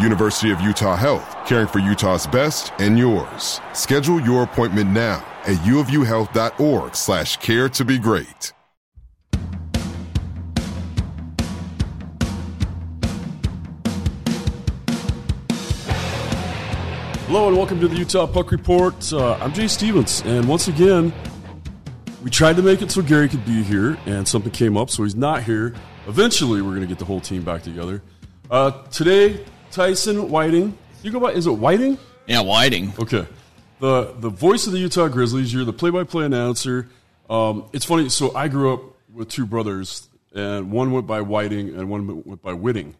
University of Utah Health, caring for Utah's best and yours. Schedule your appointment now at uofuhealth.org slash care to be great. Hello and welcome to the Utah Puck Report. Uh, I'm Jay Stevens, and once again, we tried to make it so Gary could be here, and something came up, so he's not here. Eventually, we're going to get the whole team back together. Uh, today, Tyson Whiting. You go by? Is it Whiting? Yeah, Whiting. Okay. The the voice of the Utah Grizzlies. You're the play-by-play announcer. Um, it's funny. So I grew up with two brothers, and one went by Whiting, and one went by Whitting.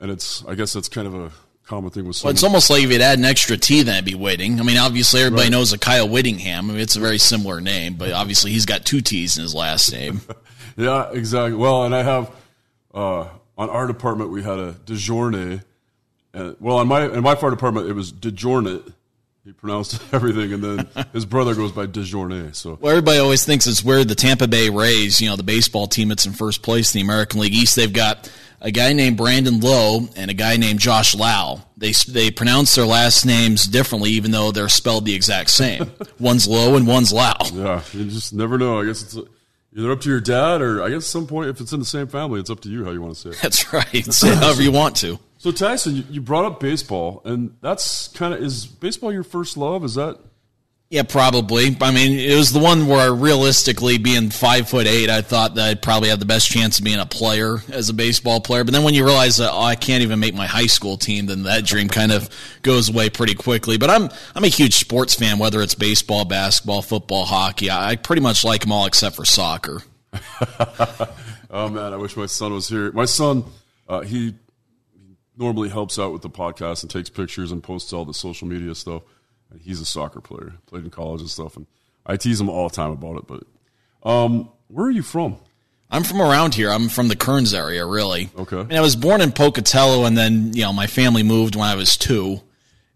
And it's I guess that's kind of a common thing with. Well, it's almost like if you'd add an extra T, then it'd be Whitting. I mean, obviously everybody Right. knows a Kyle Whittingham. I mean, it's a very similar name, but obviously he's got two T's in his last name. Yeah, exactly. Well, and I have uh, on our department we had a DeJourne. Well, on my in my fire department it was DeJournet. He pronounced everything, and then his brother goes by DeJourne. So Well, everybody always thinks it's weird. The Tampa Bay Rays, you know, the baseball team that's in first place in the American League East, they've got a guy named Brandon Lowe and a guy named Josh Lowe. They they pronounce their last names differently, even though they're spelled the exact same. one's Lowe and one's Lau. yeah, you just never know. I guess it's either up to your dad, or I guess at some point if it's in the same family, it's up to you how you want to say it. That's right. Say it however you want to. So Tyson, you, you brought up baseball, and that's kind of is baseball your first love? Is that Yeah, probably. I mean, it was the one where realistically, being five foot eight, I thought that I'd probably have the best chance of being a player as a baseball player. But then when you realize that oh, I can't even make my high school team, then that dream kind of goes away pretty quickly. But I'm I'm a huge sports fan, whether it's baseball, basketball, football, hockey. I, I pretty much like them all except for soccer. Oh man, I wish my son was here. My son, uh, he normally helps out with the podcast and takes pictures and posts all the social media stuff. And he's a soccer player, played in college and stuff. And I tease him all the time about it. But um, where are you from? I'm from around here. I'm from the Kearns area, really. Okay. I mean, I was born in Pocatello, and then you know my family moved when I was two,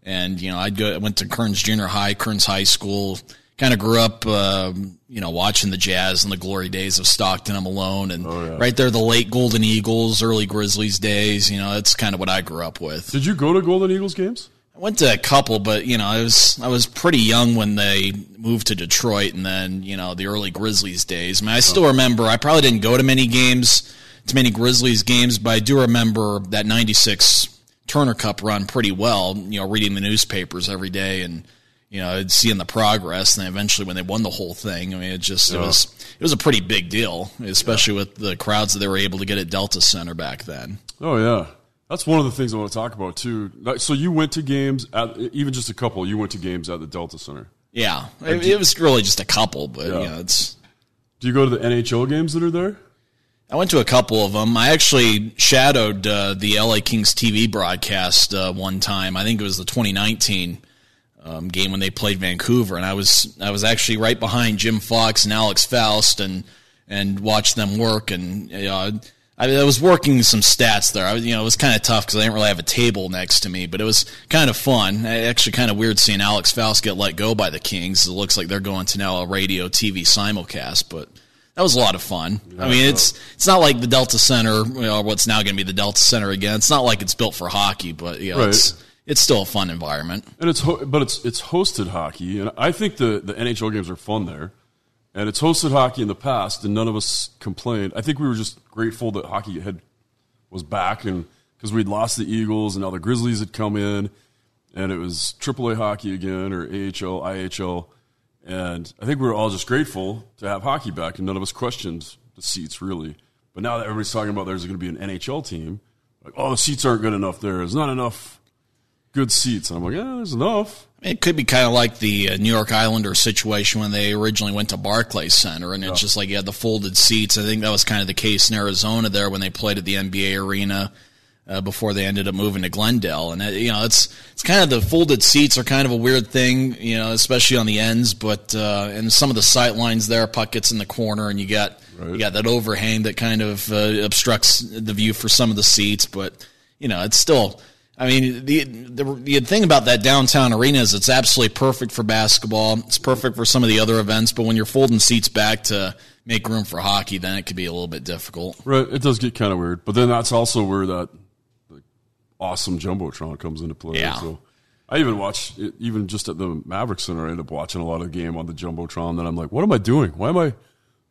and you know I'd go. I went to Kearns Junior High, Kearns High School. Kind of grew up, um, you know, watching the Jazz and the glory days of Stockton and Malone, and Oh, right there, the late Golden Eagles, early Grizzlies days. You know, that's kind of what I grew up with. Did you go to Golden Eagles games? I went to a couple, but you know, I was I was pretty young when they moved to Detroit, and then you know the early Grizzlies days. I mean, I still remember. I probably didn't go to many games, to many Grizzlies games, but I do remember that '96 Turner Cup run pretty well. You know, reading the newspapers every day and. You know, seeing the progress, and then eventually when they won the whole thing, I mean, it just it was it was a pretty big deal, especially with the crowds that they were able to get at Delta Center back then. Oh yeah, that's one of the things I want to talk about too. So you went to games at even just a couple. You went to games at the Delta Center. Yeah, it, it was really just a couple, but Yeah. you know, it's Do you go to the NHL games that are there? I went to a couple of them. I actually shadowed uh, the LA Kings TV broadcast uh, one time. I think it was the 2019 um, game when they played Vancouver, and I was I was actually right behind Jim Fox and Alex Faust and and watched them work. And you know, I, I was working some stats there. I, you know, it was kind of tough because I didn't really have a table next to me, but it was kind of fun. Actually, kind of weird seeing Alex Faust get let go by the Kings. It looks like they're going to now a radio TV simulcast, but that was a lot of fun. I mean, it's it's not like the Delta Center, you know, what's now going to be the Delta Center again. It's not like it's built for hockey, but you know, Right. it's it's still a fun environment. And it's ho- but it's it's hosted hockey, and I think the the NHL games are fun there. And it's hosted hockey in the past, and none of us complained. I think we were just grateful that hockey had was back, and because we'd lost the Eagles, and now the Grizzlies had come in, and it was AAA hockey again, or AHL, IHL, and I think we were all just grateful to have hockey back, and none of us questioned the seats really. But now that everybody's talking about there's going to be an NHL team, like oh the seats aren't good enough there. There's not enough good seats. And I'm like, yeah, there's enough. It could be kind of like the uh, New York Islanders situation when they originally went to Barclays Center, and it's just like you had the folded seats. I think that was kind of the case in Arizona there when they played at the NBA arena uh, before they ended up moving to Glendale. And uh, you know, it's it's kind of the folded seats are kind of a weird thing, you know, especially on the ends. But uh, and some of the sight lines there, puck gets in the corner, and you got you got that overhang that kind of uh, obstructs the view for some of the seats. But you know, it's still. I mean, the, the the thing about that downtown arena is it's absolutely perfect for basketball. It's perfect for some of the other events, but when you're folding seats back to make room for hockey, then it could be a little bit difficult. Right, it does get kind of weird, but then that's also where that like, awesome jumbotron comes into play. Yeah. So I even watch even just at the Maverick Center. I end up watching a lot of the game on the jumbotron. Then I'm like, what am I doing? Why am I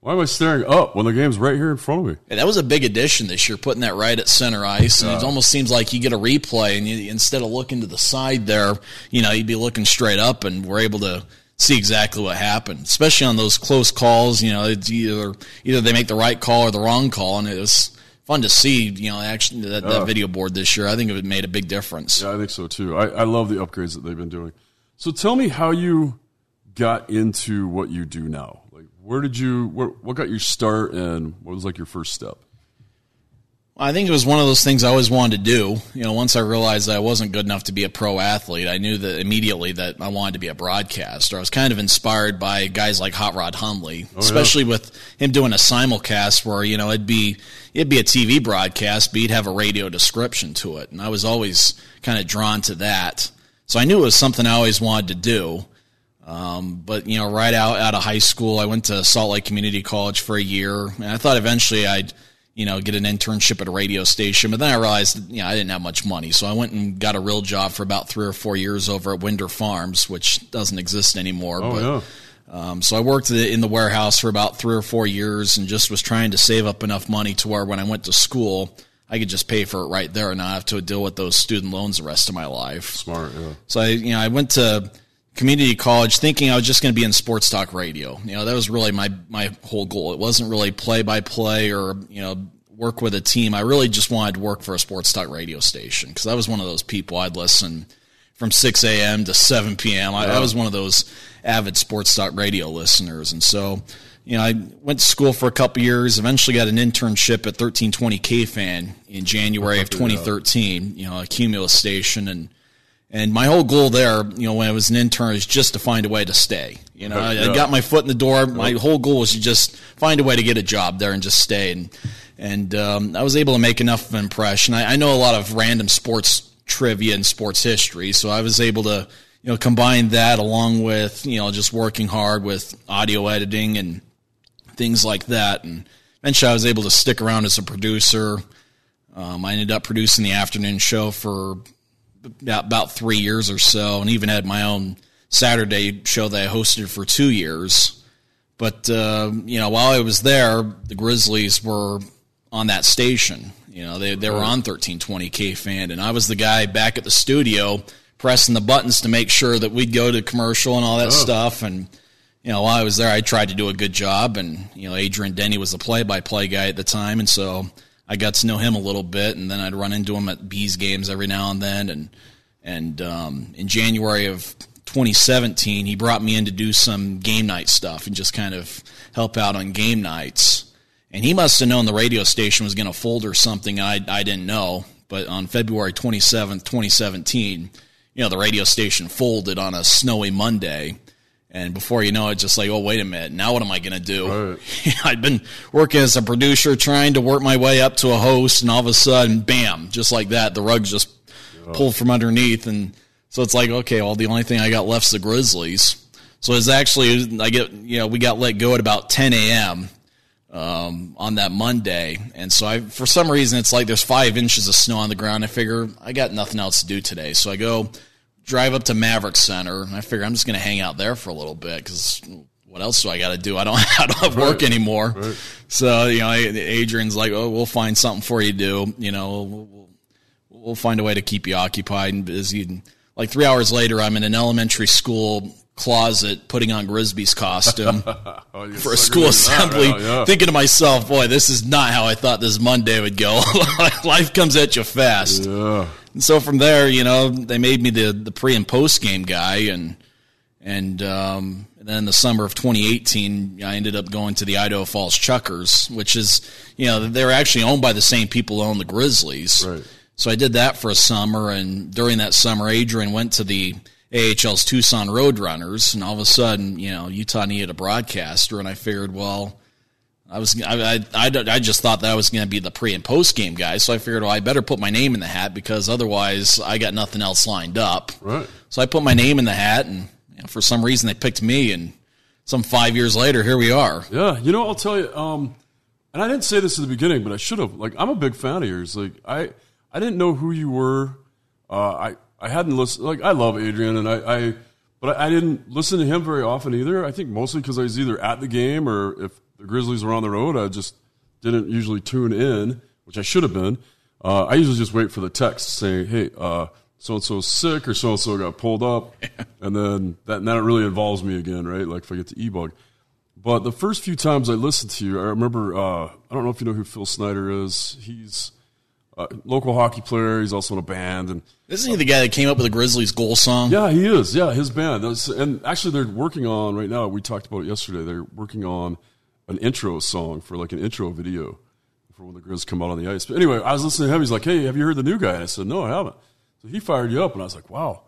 why am I staring up when the game's right here in front of me? Yeah, that was a big addition this year, putting that right at center ice, and it almost seems like you get a replay, and you, instead of looking to the side there, you know, you'd be looking straight up, and we're able to see exactly what happened, especially on those close calls. You know, it's either either they make the right call or the wrong call, and it was fun to see. You know, actually that, that video board this year, I think it made a big difference. Yeah, I think so too. I, I love the upgrades that they've been doing. So tell me how you got into what you do now. Where did you? Where, what got your start, and what was like your first step? I think it was one of those things I always wanted to do. You know, once I realized I wasn't good enough to be a pro athlete, I knew that immediately that I wanted to be a broadcaster. I was kind of inspired by guys like Hot Rod Hundley, oh, especially with him doing a simulcast where you know it'd be it'd be a TV broadcast, but he'd have a radio description to it, and I was always kind of drawn to that. So I knew it was something I always wanted to do. Um, but you know, right out out of high school, I went to Salt Lake Community College for a year, and I thought eventually I'd you know get an internship at a radio station. But then I realized you know I didn't have much money, so I went and got a real job for about three or four years over at Winder Farms, which doesn't exist anymore. Oh but, yeah, um, so I worked in the warehouse for about three or four years, and just was trying to save up enough money to where when I went to school. I could just pay for it right there and not have to deal with those student loans the rest of my life. smart. Yeah. So I, you know, I went to community college thinking I was just going to be in sports talk radio. You know, that was really my my whole goal. It wasn't really play by play or you know work with a team. I really just wanted to work for a sports talk radio station because I was one of those people. I'd listen from 6 a.m. to 7 p.m. I, I was one of those avid sports talk radio listeners, and so. You know, I went to school for a couple years. Eventually, got an internship at 1320 K Fan in January of 2013. You know, a Cumulus station, and and my whole goal there, you know, when I was an intern, is just to find a way to stay. You know, I, I got my foot in the door. My whole goal was to just find a way to get a job there and just stay. And and um, I was able to make enough of an impression. I, I know a lot of random sports trivia and sports history, so I was able to you know combine that along with you know just working hard with audio editing and things like that. And eventually, I was able to stick around as a producer. Um, I ended up producing the afternoon show for about, three years or so, and even had my own Saturday show that I hosted for two years. But uh, you know, while I was there, the Grizzlies were on that station. You know, they they were on 1320 K fan, and I was the guy back at the studio pressing the buttons to make sure that we'd go to commercial and all that stuff. And you know, while I was there, I tried to do a good job. And you know, Adrian Denny was the play-by-play guy at the time, and so I got to know him a little bit. And then I'd run into him at Bees games every now and then. And and um, in January of 2017, he brought me in to do some game night stuff and just kind of help out on game nights. And he must have known the radio station was going to fold or something I, I didn't know. But on February 27th, 2017, you know, the radio station folded on a snowy Monday. And before you know it, just like, oh, wait a minute, now what am I going to do? I'd been working as a producer, trying to work my way up to a host, and all of a sudden, bam, just like that, the rug just pulled from underneath. And so it's like, okay, well, the only thing I got left is the Grizzlies. So it's actually, I get, you know, we got let go at about 10 a.m. um, on that Monday, and so I, for some reason, it's like there's five inches of snow on the ground. I figure I got nothing else to do today, so I go drive up to Maverick Center. And I figure I'm just going to hang out there for a little bit because what else do I got to do? I don't, I don't have work anymore. Right. So you know, Adrian's like, "Oh, we'll find something for you to do." You know, we'll, we'll find a way to keep you occupied and busy. like three hours later, I'm in an elementary school closet putting on Grisby's costume oh, for a school assembly, right yeah. thinking to myself, boy, this is not how I thought this Monday would go. Life comes at you fast. Yeah. And so from there, you know, they made me the, the pre and post game guy and and um, and then in the summer of 2018, I ended up going to the Idaho Falls Chukars, which is, you know, they're actually owned by the same people who own the Grizzlies. Right. So I did that for a summer, and during that summer, Adrian went to the AHL's Tucson Roadrunners, and all of a sudden, you know, Utah needed a broadcaster, and I figured, well, I was I, I, I just thought that I was going to be the pre and post game guy, so I figured, well, I better put my name in the hat because otherwise I got nothing else lined up. Right. So I put my name in the hat, and you know, for some reason they picked me, and some five years later, here we are. Yeah, you know, I'll tell you, um, and I didn't say this at the beginning, but I should have. Like, I'm a big fan of yours. Like, I I didn't know who you were. Uh, I I hadn't listened. Like I love Adrian, and I, I but I, I didn't listen to him very often either. I think mostly because I was either at the game or if the Grizzlies were on the road, I just didn't usually tune in, which I should have been. Uh, I usually just wait for the text saying, "Hey, so and so's sick," or "So and so got pulled up," and then that it really involves me again, right? Like if I get to e-bug. But the first few times I listened to you, I remember. Uh, I don't know if you know who Phil Snyder is. He's a local hockey player. He's also in a band, and isn't he the guy that came up with the Grizzlies goal song? Yeah, he is. Yeah, his band. And actually, they're working on right now. We talked about it yesterday. They're working on an intro song for like an intro video for when the Grizz come out on the ice. But anyway, I was listening to him. He's like, "Hey, have you heard the new guy?" And I said, "No, I haven't." So he fired you up, and I was like, "Wow,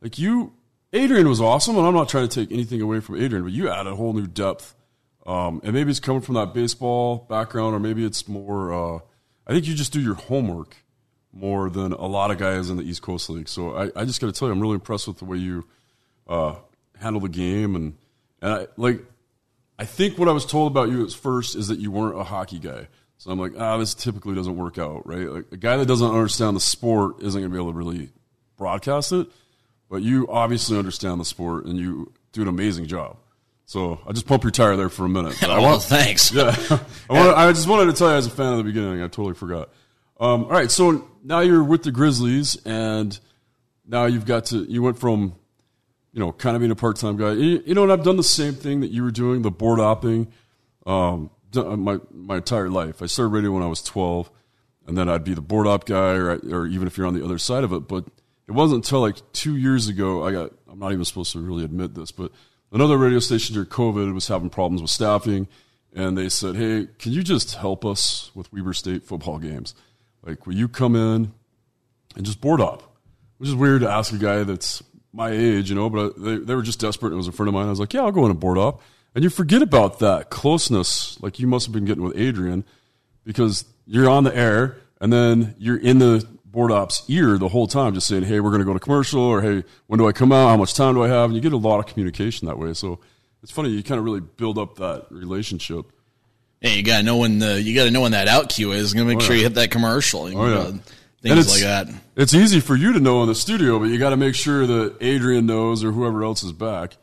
like you." Adrian was awesome, and I'm not trying to take anything away from Adrian, but you added a whole new depth. Um, and maybe it's coming from that baseball background, or maybe it's more. Uh, I think you just do your homework more than a lot of guys in the East Coast League. So I, I just got to tell you, I'm really impressed with the way you uh, handle the game. And, and I, like, I think what I was told about you at first is that you weren't a hockey guy. So I'm like, ah, this typically doesn't work out, right? Like a guy that doesn't understand the sport isn't going to be able to really broadcast it. But you obviously understand the sport and you do an amazing job. So I just pump your tire there for a minute. But I want, thanks. Yeah, I, want, I just wanted to tell you as a fan at the beginning. I totally forgot. Um, all right, so now you're with the Grizzlies, and now you've got to. You went from, you know, kind of being a part time guy. You, you, know, and I've done the same thing that you were doing, the board opping, um, uh, my my entire life. I started radio when I was 12, and then I'd be the board op guy, or or even if you're on the other side of it. But it wasn't until like two years ago. I got. I'm not even supposed to really admit this, but another radio station during COVID was having problems with staffing, and they said, "Hey, can you just help us with Weber State football games?" Like, will you come in and just board up? Which is weird to ask a guy that's my age, you know, but they, they were just desperate. It was a friend of mine. I was like, yeah, I'll go in and board up. And you forget about that closeness, like you must have been getting with Adrian, because you're on the air and then you're in the board ops ear the whole time, just saying, hey, we're going to go to commercial, or hey, when do I come out? How much time do I have? And you get a lot of communication that way. So it's funny, you kind of really build up that relationship. Hey, you gotta know when the you gotta know when that out cue is. Gonna make oh, sure you hit that commercial. oh, yeah. Things like that. It's easy for you to know in the studio, but you got to make sure that Adrian knows or whoever else is back.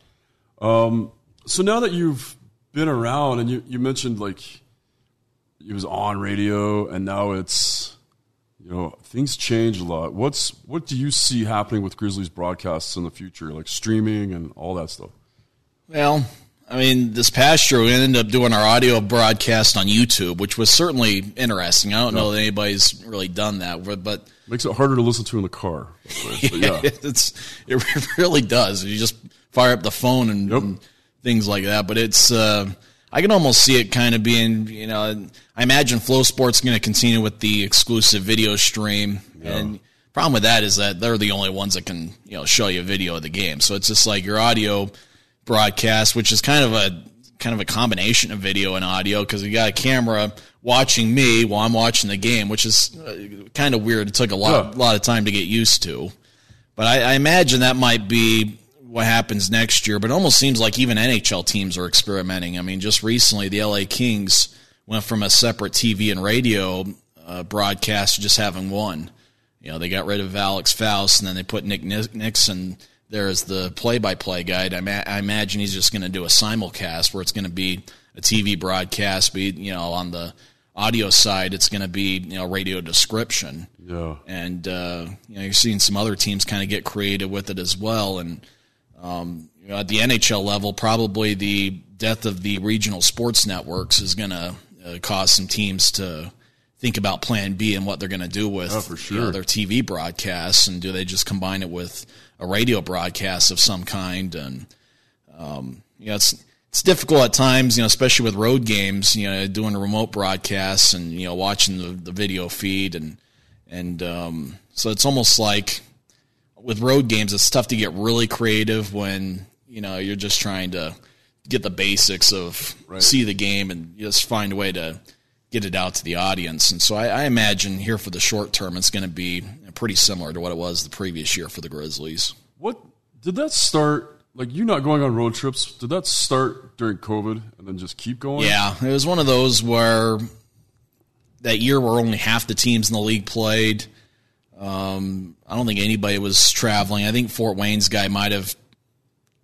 Um, so now that you've been around and you, you mentioned like it was on radio and now it's you know things change a lot. What's what do you see happening with Grizzlies broadcasts in the future, like streaming and all that stuff? Well, I mean, this past year we ended up doing our audio broadcast on YouTube, which was certainly interesting. I don't know that anybody's really done that, but makes it harder to listen to in the car. yeah, it's it really does. You just fire up the phone and, yep. and things like that. But it's uh, I can almost see it kind of being, you know, I imagine FloSport's going to continue with the exclusive video stream, yeah. and problem with that is that they're the only ones that can you know show you a video of the game. So it's just like your audio broadcast, which is kind of a kind of a combination of video and audio because you got a camera watching me while I'm watching the game, which is uh, kind of weird. It took a lot yeah. lot of time to get used to, but I, I imagine that might be what happens next year. But it almost seems like even NHL teams are experimenting. I mean, just recently the LA Kings went from a separate TV and radio uh, broadcast to just having one. You know, they got rid of Alex Faust, and then they put Nick Nickson there as the play-by-play guide. I, ma- I imagine he's just going to do a simulcast where it's going to be a TV broadcast, be you know on the audio side, it's going to be you know radio description. Yeah, and uh, you know you're seeing some other teams kind of get creative with it as well, and um, you know, at the NHL level, probably the death of the regional sports networks is going to uh, cause some teams to think about Plan B and what they're going to do with oh, sure. you know, their TV broadcasts, and do they just combine it with a radio broadcast of some kind? And um, you know, it's it's difficult at times, you know, especially with road games, you know, doing remote broadcasts and you know watching the, the video feed and and um, so it's almost like with road games, it's tough to get really creative when you know you're just trying to get the basics of right. see the game and just find a way to get it out to the audience. And so I, I imagine here for the short term, it's going to be pretty similar to what it was the previous year for the Grizzlies. What did that start? Like you not going on road trips? Did that start during COVID and then just keep going? Yeah, it was one of those where that year where only half the teams in the league played. Um, I don't think anybody was traveling. I think Fort Wayne's guy might have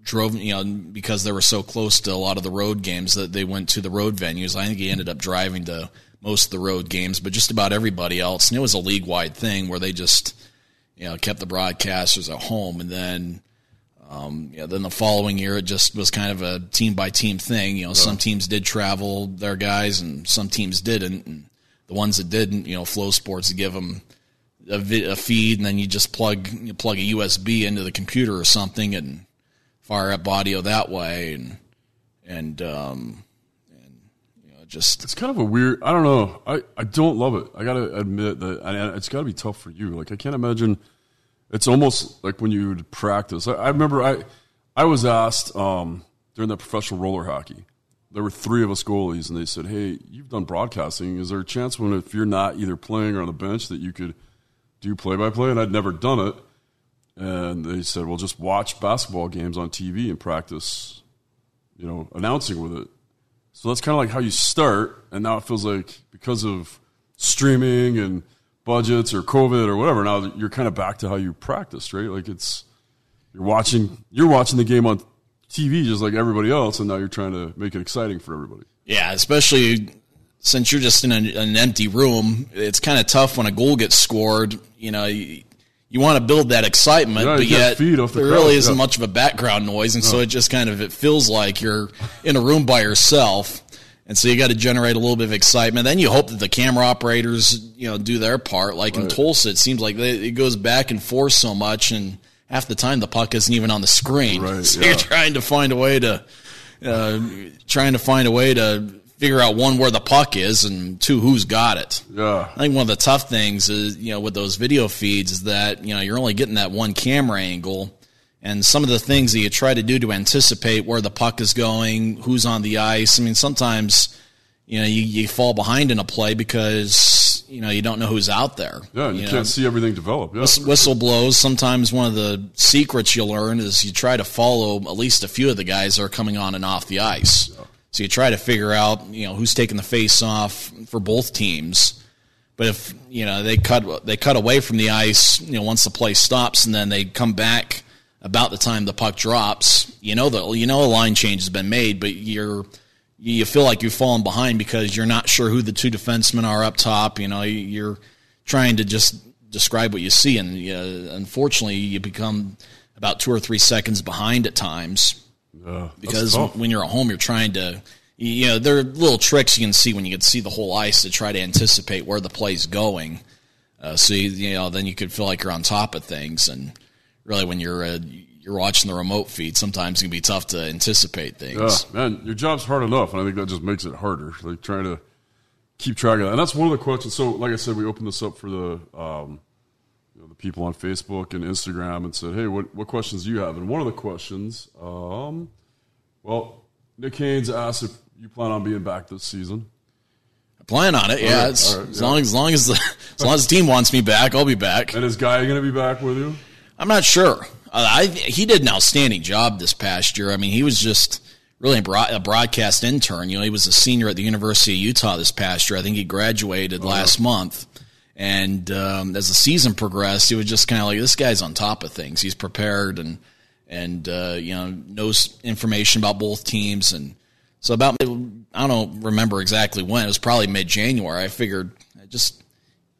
drove, you know, because they were so close to a lot of the road games that they went to the road venues. I think he ended up driving to most of the road games, but just about everybody else. And it was a league wide thing where they just, you know, kept the broadcasters at home. And then, um, yeah, then the following year, it just was kind of a team by team thing. You know, some teams did travel their guys and some teams didn't. And the ones that didn't, you know, Flow FloSports give them a, vi- a feed and then you just plug, you plug a USB into the computer or something and, fire up audio that way, and and um, and you know, just it's kind of a weird. I don't know. I I don't love it. I gotta admit that it's got to be tough for you. Like I can't imagine. It's almost like when you would practice. I, I remember I I was asked um, during that professional roller hockey. There were three of us goalies, and they said, "Hey, you've done broadcasting. Is there a chance when if you're not either playing or on the bench that you could do play by play?" And I'd never done it and they said, "Well, just watch basketball games on TV and practice, you know, announcing with it." So that's kind of like how you start, and now it feels like because of streaming and budgets or COVID or whatever, now you're kind of back to how you practiced, right? Like it's you're watching you're watching the game on TV just like everybody else, and now you're trying to make it exciting for everybody. Yeah, especially since you're just in a, an empty room, it's kind of tough when a goal gets scored. You know, you want to build that excitement, yeah, but yet the there crowd. really isn't yeah. much of a background noise, and so it just kind of it feels like you're in a room by yourself, and so you got to generate a little bit of excitement. Then you hope that the camera operators, you know, do their part. Like right. in Tulsa, it seems like they, it goes back and forth so much, and half the time the puck isn't even on the screen. Right, so yeah. you're trying to find a way to, uh, trying to find a way to figure out one where the puck is and two who's got it. Yeah. I think one of the tough things is you know with those video feeds is that you know you're only getting that one camera angle and some of the things that you try to do to anticipate where the puck is going, who's on the ice. I mean sometimes you know you, you fall behind in a play because you know you don't know who's out there. Yeah, you, you can't know, see everything develop. Yeah. Whistle blows. Sometimes one of the secrets you learn is you try to follow at least a few of the guys that are coming on and off the ice. Yeah. So you try to figure out, you know, who's taking the face off for both teams. But if you know they cut they cut away from the ice, you know, once the play stops, and then they come back about the time the puck drops, you know the you know a line change has been made, but you're you feel like you've fallen behind because you're not sure who the two defensemen are up top. You know, you're trying to just describe what you see, and uh, unfortunately, you become about two or three seconds behind at times because when you're at home, you're trying to, you know, there are little tricks you can see when you can see the whole ice to try to anticipate where the play's going. Uh, so you, you, know, then you could feel like you're on top of things, and really, when you're uh, you're watching the remote feed, sometimes it can be tough to anticipate things. Yeah, man, your job's hard enough, and I think that just makes it harder. Like trying to keep track of that, and that's one of the questions. So, like I said, we opened this up for the. Um, the people on Facebook and Instagram and said, "Hey, what what questions do you have?" And one of the questions, um, well, Nick Haynes asked if you plan on being back this season. I plan on it, yeah. right, as, right, as long as, long as the as long as the team wants me back, I'll be back. And is Guy going to be back with you? I'm not sure. Uh, I he did an outstanding job this past year. I mean, he was just really a broadcast intern. You know, he was a senior at the University of Utah this past year. I think he graduated oh. last month. And um, as the season progressed, it was just kind of like this guy's on top of things. He's prepared and and uh, you know knows information about both teams. And so about I don't remember exactly when it was probably mid January. I figured I just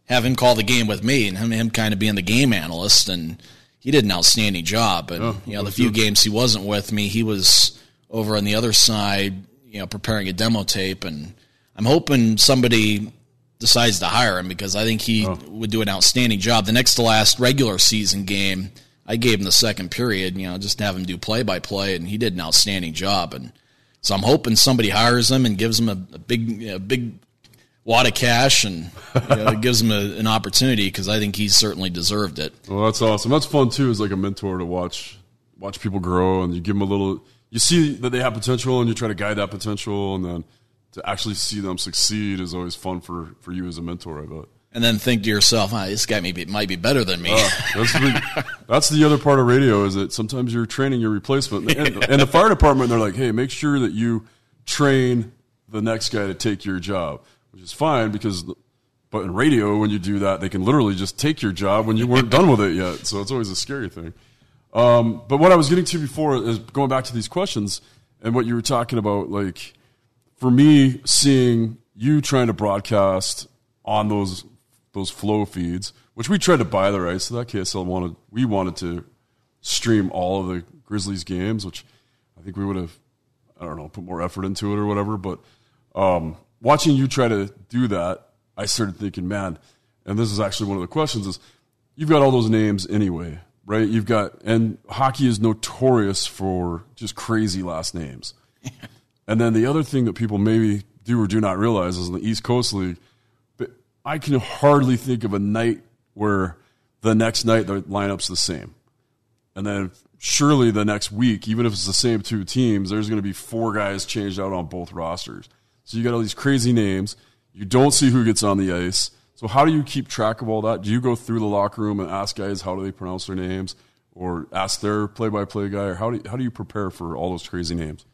have him call the game with me and him, him kind of being the game analyst and he did an outstanding job. And oh, you know the few good. games he wasn't with me, he was over on the other side, you know, preparing a demo tape. And I'm hoping somebody decides to hire him because I think he oh. would do an outstanding job. The next to last regular season game, I gave him the second period, you know, just have him do play by play, and he did an outstanding job. And so I'm hoping somebody hires him and gives him a, a big, a big wad of cash and you know, gives him a, an opportunity because I think he certainly deserved it. Well, that's awesome. That's fun too. As like a mentor to watch watch people grow, and you give them a little. You see that they have potential, and you try to guide that potential, and then to actually see them succeed is always fun for, for you as a mentor, I bet. And then think to yourself, this guy maybe might be better than me. Uh, that's, the, that's the other part of radio is that sometimes you're training your replacement. And, and the fire department, they're like, hey, make sure that you train the next guy to take your job, which is fine because, but in radio, when you do that, they can literally just take your job when you weren't done with it yet. So it's always a scary thing. Um, but what I was getting to before is going back to these questions and what you were talking about, like, for me, seeing you trying to broadcast on those those flow feeds, which we tried to buy the rights to that. KSL wanted we wanted to stream all of the Grizzlies games, which I think we would have I don't know put more effort into it or whatever. But um, watching you try to do that, I started thinking, man, and this is actually one of the questions: is you've got all those names anyway, right? You've got and hockey is notorious for just crazy last names. And then the other thing that people maybe do or do not realize is in the East Coast League, but I can hardly think of a night where the next night the lineup's the same. And then surely the next week, even if it's the same two teams, there's going to be four guys changed out on both rosters. So you got all these crazy names. You don't see who gets on the ice. So how do you keep track of all that? Do you go through the locker room and ask guys how do they pronounce their names, or ask their play-by-play guy, or how do you, how do you prepare for all those crazy names?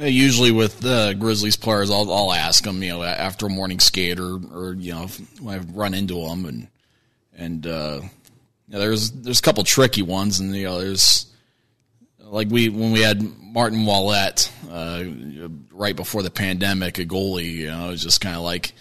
Usually with the Grizzlies players, I'll, I'll ask them, you know, after a morning skate or, or you know, when I run into them, and and uh, there's there's a couple tricky ones, and you know, there's like we when we had Martin Ouellet uh, right before the pandemic, a goalie, you know, it was just kind of like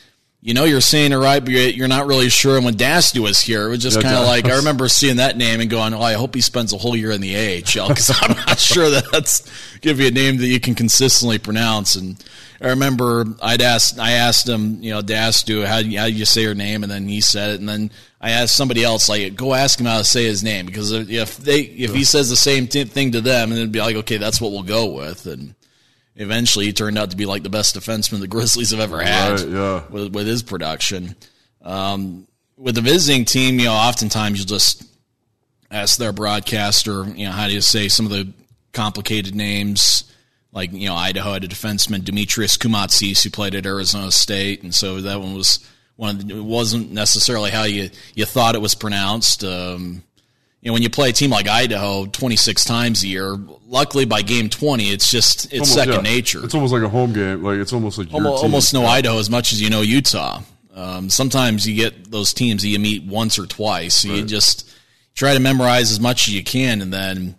you know you're saying it right, but you're not really sure. And when Dastu was here, it was just kind of like I remember seeing that name and going, "Oh, I hope he spends a whole year in the AHL because I'm not sure that that's give you a name that you can consistently pronounce." And I remember I'd asked I asked him, you know, Dastu, how do you, how do you say your name? And then he said it, and then I asked somebody else, like, go ask him how to say his name because if they if he says the same t- thing to them, and it'd be like, okay, that's what we'll go with, and eventually he turned out to be like the best defenseman the Grizzlies have ever had right, yeah. with, with his production. Um, with the visiting team, you know, oftentimes you'll just ask their broadcaster, you know, how do you say some of the complicated names, like, you know, Idaho had a defenseman, Demetrios Koumontzis, who played at Arizona State. And so that one was one, the, it wasn't necessarily how you, you thought it was pronounced. Um, you know, when you play a team like Idaho 26 times a year, luckily by game 20, it's just, it's almost, second yeah. nature. It's almost like a home game. Like, it's almost like almost, almost know. Idaho as much as you know Utah. Um, sometimes you get those teams that you meet once or twice. So right. you just try to memorize as much as you can and then,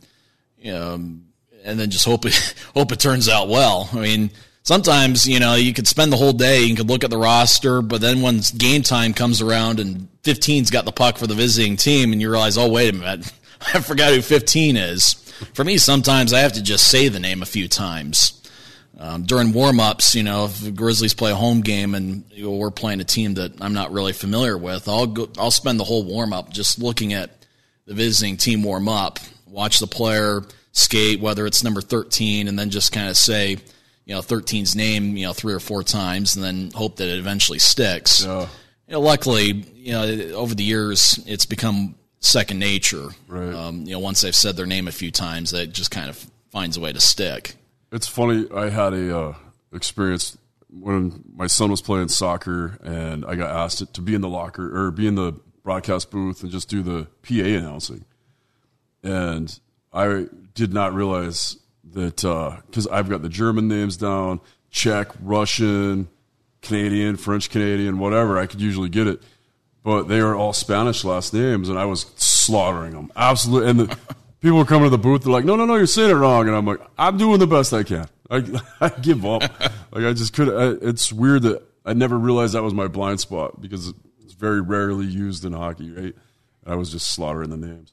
you know, and then just hope it, hope it turns out well. I mean, sometimes you know you could spend the whole day you could look at the roster but then when game time comes around and 15's got the puck for the visiting team and you realize oh wait a minute i forgot who 15 is. For me sometimes i have to just say the name a few times. Um, during warm-ups you know if the grizzlies play a home game and you know, we're playing a team that i'm not really familiar with i'll go i'll spend the whole warm-up just looking at the visiting team warm up watch the player skate whether it's number 13 and then just kind of say you know 13's name you know three or four times and then hope that it eventually sticks. Yeah. You know, luckily, you know, over the years it's become second nature. Right. Um, you know, once they've said their name a few times, that just kind of finds a way to stick. It's funny. I had a uh, experience when my son was playing soccer, and I got asked to be in the locker or be in the broadcast booth and just do the PA announcing, and I did not realize that because uh, I've got the German names down, Czech, Russian, Canadian, French Canadian, whatever. I could usually get it, but they are all Spanish last names, and I was slaughtering them absolutely. And the people were coming to the booth. They're like, "No, no, no, you're saying it wrong," and I'm like, "I'm doing the best I can." I, I give up. like I just could. It's weird that I never realized that was my blind spot because it's very rarely used in hockey, right? I was just slaughtering the names.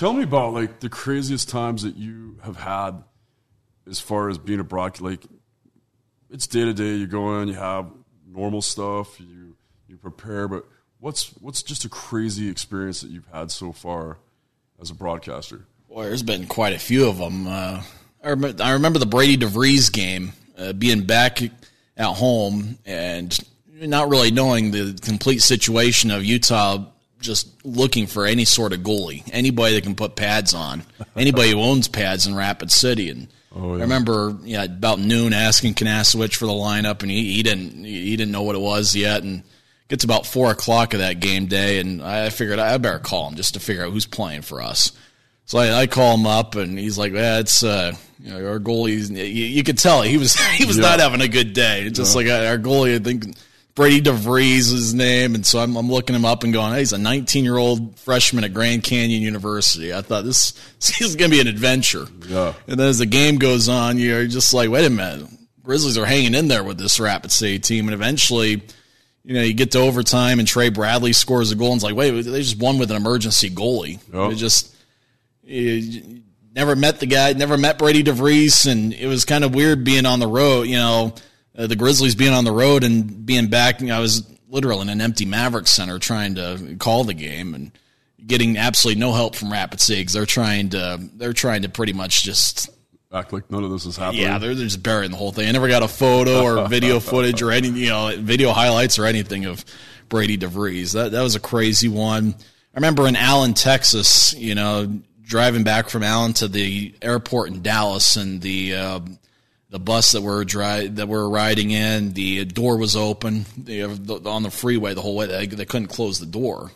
Tell me about like the craziest times that you have had as far as being a broad like it's day to day, you go in, you have normal stuff, you you prepare, but what's what's just a crazy experience that you've had so far as a broadcaster? Boy, there's been quite a few of them. Uh, I, remember, I remember the Brady DeVries game, uh, being back at home and not really knowing the complete situation of Utah just looking for any sort of goalie, anybody that can put pads on, anybody who owns pads in Rapid City. And oh, yeah. I remember yeah, about noon asking Kanasowicz for the lineup, and he, he didn't he didn't know what it was yet. And gets about four o'clock of that game day, and I figured I better call him just to figure out who's playing for us. So I, I call him up, and he's like, "Yeah, it's uh, you know, our goalie." You, you, could tell he was he was yeah. not having a good day. Just like our goalie, I think Brady DeVries is his name, and so I'm, I'm looking him up and going, hey, he's a 19 year old freshman at Grand Canyon University. I thought this, this is going to be an adventure. Yeah. And then as the game goes on, you're just like, wait a minute, Grizzlies are hanging in there with this Rapid City team, and eventually. You know, you get to overtime and Trey Bradley scores a goal and it's like, wait, they just won with an emergency goalie. Yep. It just never met the guy, never met Brady DeVries, and it was kind of weird being on the road. You know, uh, the Grizzlies being on the road and being back. You know, I was literally in an empty Maverick Center trying to call the game and getting absolutely no help from Rapid City because they're trying to they're trying to pretty much just act like none of this is happening. Yeah, they're, they're just burying the whole thing. I never got a photo or video footage or any you know video highlights or anything of Brady DeVries. That that was a crazy one. I remember in Allen, Texas, you know, driving back from Allen to the airport in Dallas, and the uh, the bus that we're dri- that we're riding in, the door was open the, on the freeway the whole way. They, they couldn't close the door,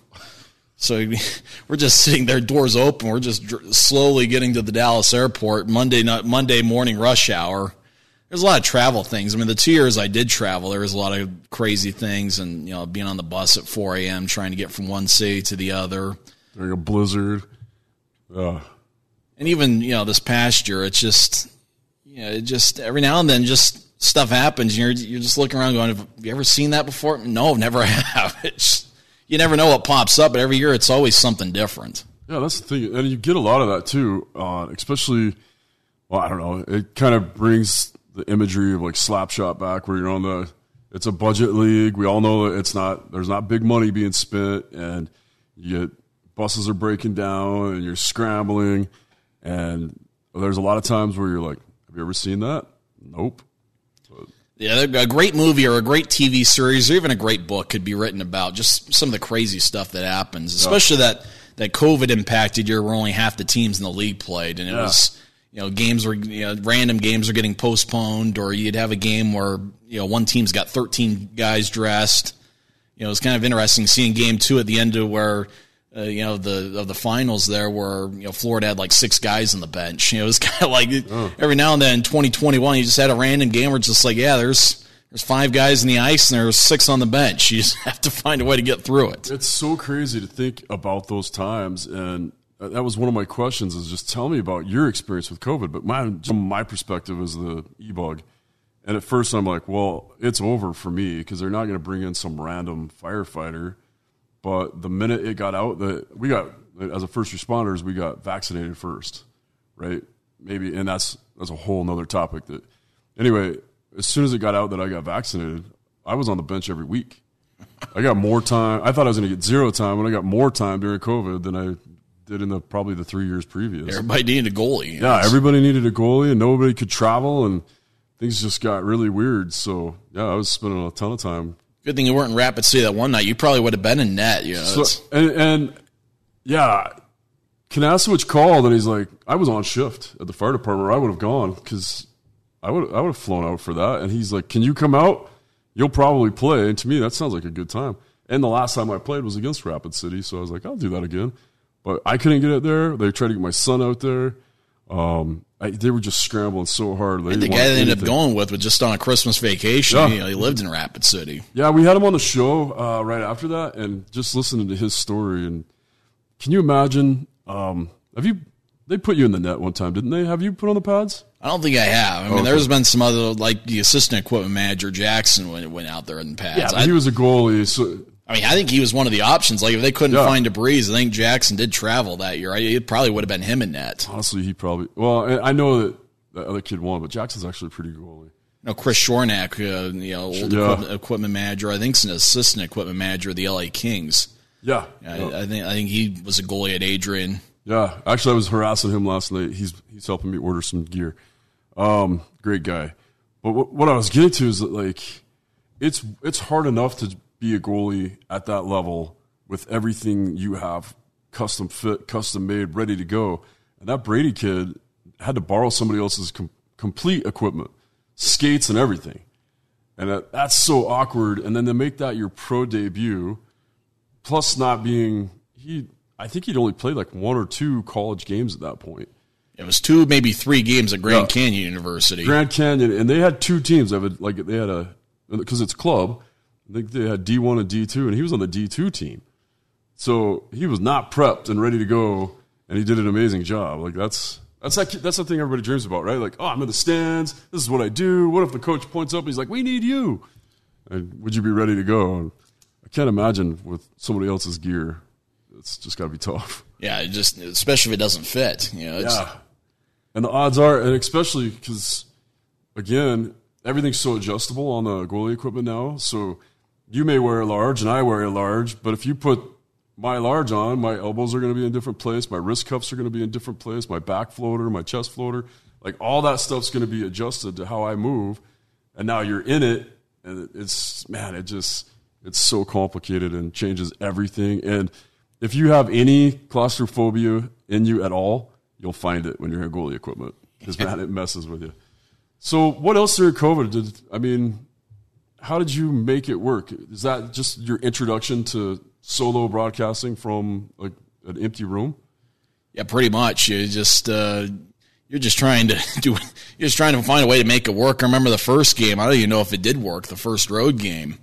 so we're just sitting there, doors open. We're just dr- slowly getting to the Dallas airport. Monday night, Monday morning rush hour. There's a lot of travel things. I mean, the two years I did travel, there was a lot of crazy things, and you know, being on the bus at 4 a.m. trying to get from one city to the other during a blizzard. Uh. And even you know this past year, it's just you know, it just every now and then, just stuff happens. You're you're just looking around, going, "Have you ever seen that before?" No, never have. It's you never know what pops up, but every year it's always something different. Yeah, that's the thing, and you get a lot of that too. Uh, especially, well, I don't know. It kind of brings the imagery of like Slapshot back, where you're on the. It's a budget league. We all know that it's not. There's not big money being spent, and you get buses are breaking down, and you're scrambling, and there's a lot of times where you're like, have you ever seen that? Nope. But. Yeah, a great movie or a great TV series or even a great book could be written about just some of the crazy stuff that happens, especially yeah. that that COVID impacted year where only half the teams in the league played, and it yeah. was you know games were you know, random games are getting postponed, or you'd have a game where you know one team's got 13 guys dressed. You know, it's kind of interesting seeing game two at the end of where uh, you know the of the finals there where you know Florida had like six guys on the bench. You know, it was kind of like oh. every now and then in 2021 you just had a random game where it's just like yeah, there's there's five guys in the ice and there's six on the bench. You just have to find a way to get through it. It's so crazy to think about those times and. That was one of my questions. Is just tell me about your experience with COVID. But my from my perspective as the e bug, and at first I'm like, well, it's over for me because they're not going to bring in some random firefighter but the minute it got out, that we got as a first responders, we got vaccinated first, right? Maybe, and that's that's a whole nother topic. That anyway, as soon as it got out that I got vaccinated, I was on the bench every week. I got more time. I thought I was going to get zero time, but I got more time during COVID than I did in the probably the three years previous. Everybody needed a goalie. Yeah, everybody needed a goalie, and nobody could travel, and things just got really weird. So yeah, I was spending a ton of time. Good thing you weren't in Rapid City that one night. You probably would have been in net. You know, So, and, and yeah, Kinasewich called, and he's like, "I was on shift at the fire department. I would have gone because I would I would have flown out for that." And he's like, "Can you come out? You'll probably play." And to me, that sounds like a good time. And the last time I played was against Rapid City, so I was like, "I'll do that again." But I couldn't get it there. They tried to get my son out there. Um, I, they were just scrambling so hard. They the guy they ended up going with was just on a Christmas vacation. Yeah. You know, he lived in Rapid City. Yeah, we had him on the show uh, right after that, and just listening to his story. And can you imagine? Um, have you? They put you in the net one time, didn't they? Have you put on the pads? I don't think I have. I mean, Okay. there's been some other, like the assistant equipment manager Jackson went, went out there in the pads. Yeah, I, he was a goalie. So I mean, I think he was one of the options. Like if they couldn't Yeah. find a breeze, I think Jackson did travel that year. I, it probably would have been him in net. honestly, he probably. Well, I know that the other kid won, but Jackson's actually pretty goalie. Know, Chris Shornack, uh, you know, old Yeah. equipment, equipment manager. I think he's an assistant equipment manager of the LA Kings. Yeah, I, yeah. I think I think he was a goalie at Adrian. Yeah, actually, I was harassing him last night. He's he's helping me order some gear. Um, great guy. But what, what I was getting to is that like, it's it's hard enough to be a goalie at that level with everything you have custom fit, custom made, ready to go. And that Brady kid had to borrow somebody else's com- complete equipment, skates and everything. And that, that's so awkward. And then to make that your pro debut, plus not being he I think he'd only played like one or two college games at that point. It was two, maybe three games at Grand Yeah. Canyon University. Grand Canyon, and they had two teams. They had like they had a because it's club. I think they had D one and D two, and he was on the D two team. So he was not prepped and ready to go, and he did an amazing job. Like that's that's that, that's the thing everybody dreams about, right? Like, oh, I'm in the stands. This is what I do. What if the coach points up and he's like, "We need you," and would you be ready to go? And I can't imagine with somebody else's gear. It's just got to be tough. yeah, it just especially if it doesn't fit. You know, it's, Yeah. And the odds are, and especially because, again, everything's so adjustable on the goalie equipment now. So you may wear a large and I wear a large, but if you put my large on, my elbows are going to be in different place, my wrist cuffs are going to be in different place, my back floater, my chest floater, like all that stuff's going to be adjusted to how I move. And now you're in it, and it's, man, it just, it's so complicated and changes everything. And if you have any claustrophobia in you at all, you'll find it when you're in goalie equipment because man, it messes with you. So, what else during COVID did? I mean, how did you make it work? Is that just your introduction to solo broadcasting from like an empty room? Yeah, pretty much. You just uh, you're just trying to do. You're just trying to find a way to make it work. I remember the first game. I don't even know if it did work. The first road game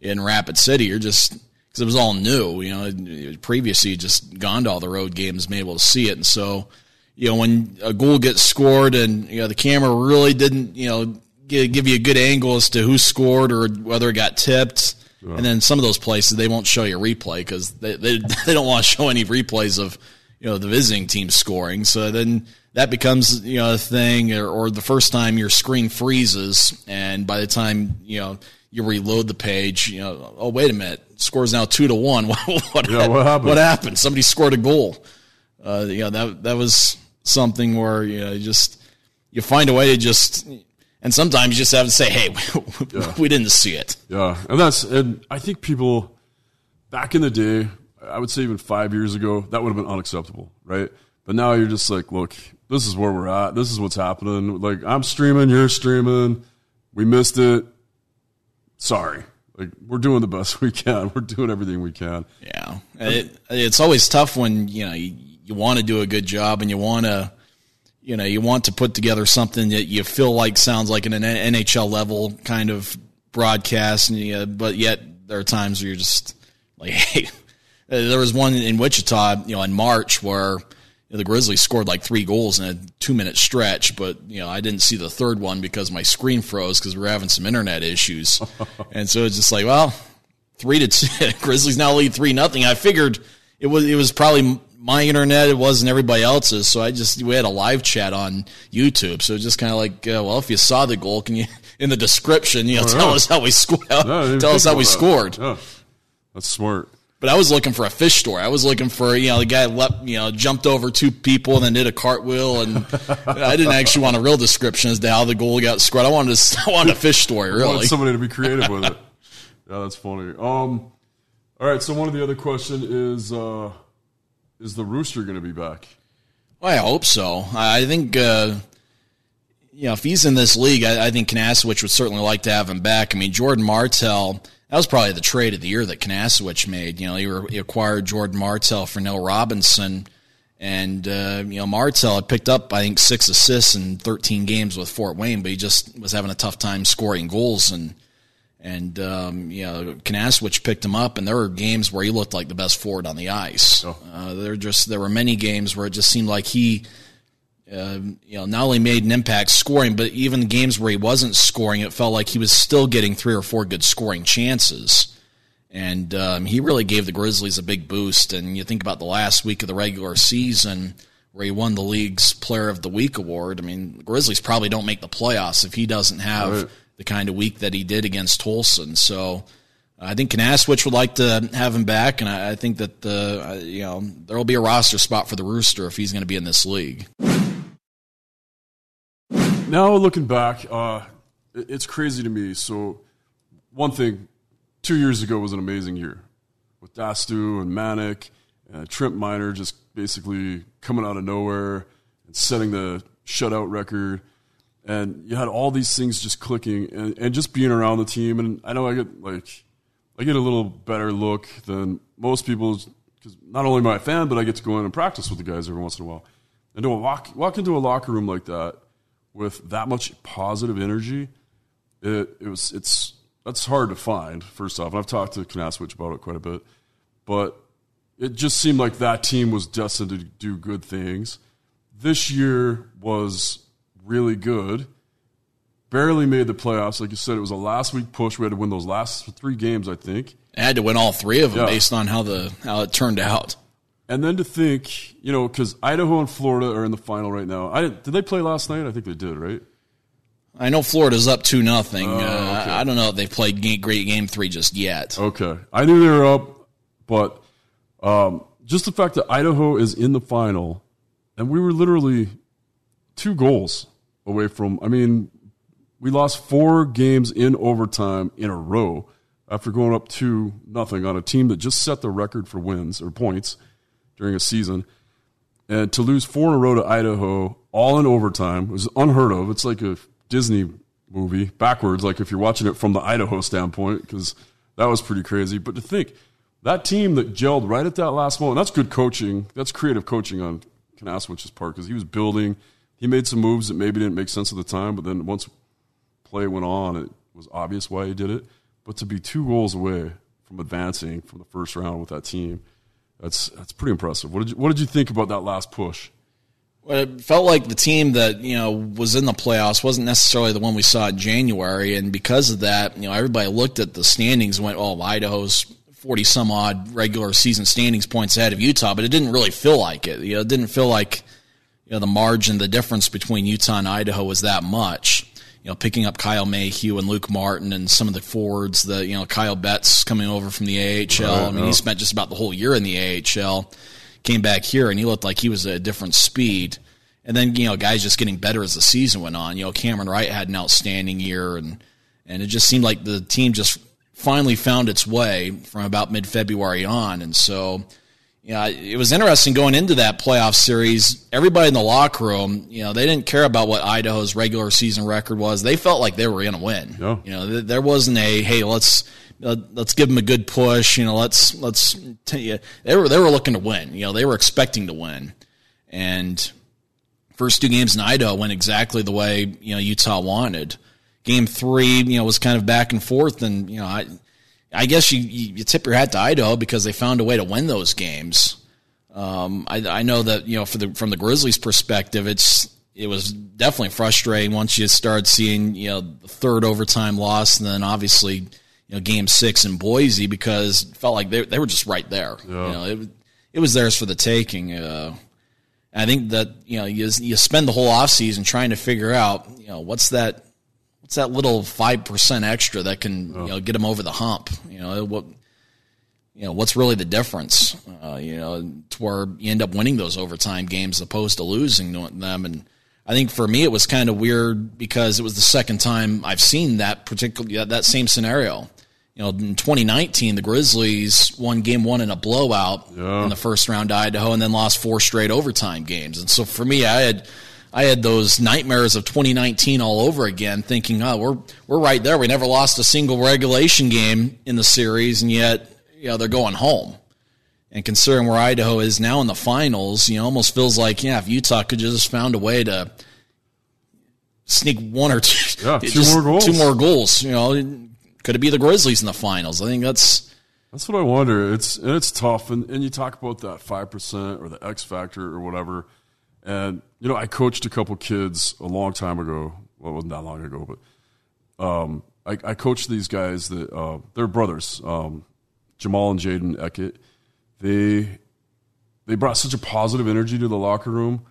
in Rapid City. You're just because it was all new. You know, previously you'd just gone to all the road games, been able to see it, and so you know when a goal gets scored and you know the camera really didn't you know give, give you a good angle as to who scored or whether it got tipped. And then some of those places they won't show you a replay because they, they they don't want to show any replays of you know the visiting team scoring. So then that becomes you know a thing, or, or the first time your screen freezes, and by the time you know you reload the page, you know oh wait a minute, scores now two to one. what what, Yeah, what happened? What happened? Somebody scored a goal. Uh, you know that that was something where you know you just you find a way to just. And sometimes you just have to say, "Hey, we didn't see it." Yeah, and that's and I think people back in the day, I would say even five years ago, that would have been unacceptable, right? But now you're just like, look, this is where we're at. This is what's happening. Like I'm streaming, you're streaming. We missed it. Sorry. Like we're doing the best we can. We're doing everything we can. Yeah, it, it's always tough when you know you, you want to do a good job and you want to, you know, you want to put together something that you feel like sounds like an NHL level kind of broadcast, and you, but yet there are times where you're just like, hey, there was one in Wichita, you know, in March where. The Grizzlies scored like three goals in a two minute stretch, but you know I didn't see the third one because my screen froze because we were having some internet issues, and so it's just like, well, three to two. Grizzlies now lead three nothing. I figured it was it was probably my internet. It wasn't everybody else's. So I just we had a live chat on YouTube. So it's just kind of like, uh, well, if you saw the goal, can you in the description, you know, Oh, tell yeah. us how we scored. No, tell us how we scored. Yeah. That's smart. But I was looking for a fish story. I was looking for you know the guy leapt, you know jumped over two people and then did a cartwheel, and I didn't actually want a real description as to how the goal got scored. I wanted to, I wanted a fish story. Really, wanted somebody to be creative with it. Yeah, that's funny. Um, all right. So one of the other question is, uh, is the rooster going to be back? Well, I hope so. I think. Uh, you know, if he's in this league, I, I think Kinasewich would certainly like to have him back. I mean, Jordan Martell, that was probably the trade of the year that Kinasewich made. You know, he, he acquired Jordan Martell for Neil Robinson, and uh, you know Martell had picked up I think six assists in 13 games with Fort Wayne, but he just was having a tough time scoring goals and. And um, you know, Kinasewich picked him up, and there were games where he looked like the best forward on the ice. Oh. Uh, there just there were many games where it just seemed like he uh, you know, not only made an impact scoring, but even the games where he wasn't scoring, it felt like he was still getting three or four good scoring chances. And um, he really gave the Grizzlies a big boost. And you think about the last week of the regular season where he won the league's Player of the Week award. I mean, the Grizzlies probably don't make the playoffs if he doesn't have. The kind of week that he did against Tulsa. So I think Kinasewich would like to have him back, and I, I think that the uh, you know there will be a roster spot for the Rooster if he's going to be in this league now looking back, uh, it's crazy to me. So, one thing, two years ago was an amazing year with D'Astous and Mannek, and Trent Miner just basically coming out of nowhere and setting the shutout record. And you had all these things just clicking and, and just being around the team. And I know I get like, I get a little better look than most people because not only am I a fan, but I get to go in and practice with the guys every once in a while. And to walk, walk into a locker room like that with that much positive energy, it, it was it's that's hard to find. First off, and I've talked to Kinasewich about it quite a bit, but it just seemed like that team was destined to do good things. This year was really good. Barely made the playoffs, like you said. It was a last week push. We had to win those last three games, I think. I had to win all three of them yeah. based on how the how it turned out. And then to think, you know, because Idaho and Florida are in the final right now. I did they play last night? I think they did, right? I know Florida's up two nothing. Uh, okay. uh, I don't know if they've played great game three just yet. Okay, I knew they were up, but um, just the fact that Idaho is in the final, and we were literally two goals away from. I mean, we lost four games in overtime in a row after going up two nothing on a team that just set the record for wins or points during a season. And to lose four in a row to Idaho, all in overtime, was unheard of. It's like a Disney movie backwards, like if you're watching it from the Idaho standpoint, because that was pretty crazy. But to think that team that gelled right at that last moment, that's good coaching. That's creative coaching on Kinasewich's part because he was building. He made some moves that maybe didn't make sense at the time, but then once play went on, it was obvious why he did it. But to be two goals away from advancing from the first round with that team – that's that's pretty impressive. What did you, what did you think about that last push? Well, it felt like the team that you know was in the playoffs wasn't necessarily the one we saw in January, and because of that, you know, everybody looked at the standings and went, "Oh, Idaho's forty some odd regular season standings points ahead of Utah," but it didn't really feel like it. You know, it didn't feel like you know the margin, the difference between Utah and Idaho was that much you know, picking up Kyle Mayhew and Luke Martin and some of the forwards, the, you know, Kyle Betts coming over from the AHL. Right, I mean, he spent just about the whole year in the AHL, came back here and he looked like he was at a different speed. And then, you know, guys just getting better as the season went on. You know, Cameron Wright had an outstanding year and, and it just seemed like the team just finally found its way from about mid February on. And so, yeah, it was interesting going into that playoff series. Everybody in the locker room, you know, they didn't care about what Idaho's regular season record was. They felt like they were going to win. You know, there wasn't a hey, let's uh, let's give them a good push. You know, let's let's you. They were they were looking to win. You know, they were expecting to win, and first two games in Idaho went exactly the way you know Utah wanted. Game three, you know, was kind of back and forth, and you know, I I guess you, you tip your hat to Idaho because they found a way to win those games. Um, I, I, know that you know the, from the Grizzlies' perspective, it's it was definitely frustrating once you started seeing you know the third overtime loss, and then obviously you know game six in Boise because it felt like they they were just right there. Yeah. You know, it it was theirs for the taking. Uh, I think that you know you you spend the whole offseason trying to figure out you know what's that what's that little five percent extra that can oh. you know get them over the hump? You know what? you know, what's really the difference? Uh, you know, to where you end up winning those overtime games opposed to losing them. And I think for me, it was kind of weird because it was the second time I've seen that particular that same scenario. You know, in 2019, the Grizzlies won game one in a blowout yeah. in the first round to Idaho, and then lost four straight overtime games. And so for me, I had I had those nightmares of 2019 all over again, thinking, oh, we're we're right there. We never lost a single regulation game in the series, and yet you know they're going home. And considering where Idaho is now in the finals, you know, almost feels like yeah, if Utah could just found a way to sneak one or two, yeah, two more goals, two more goals, you know, could it be the Grizzlies in the finals? I think that's that's what I wonder. It's and it's tough, and and you talk about that five percent or the X factor or whatever, and you know, I coached a couple kids a long time ago. Well, it wasn't that long ago, but um, I, I coached these guys that uh, they're brothers, um, Jamal and Jaden Eckett they they brought such a positive energy to the locker room.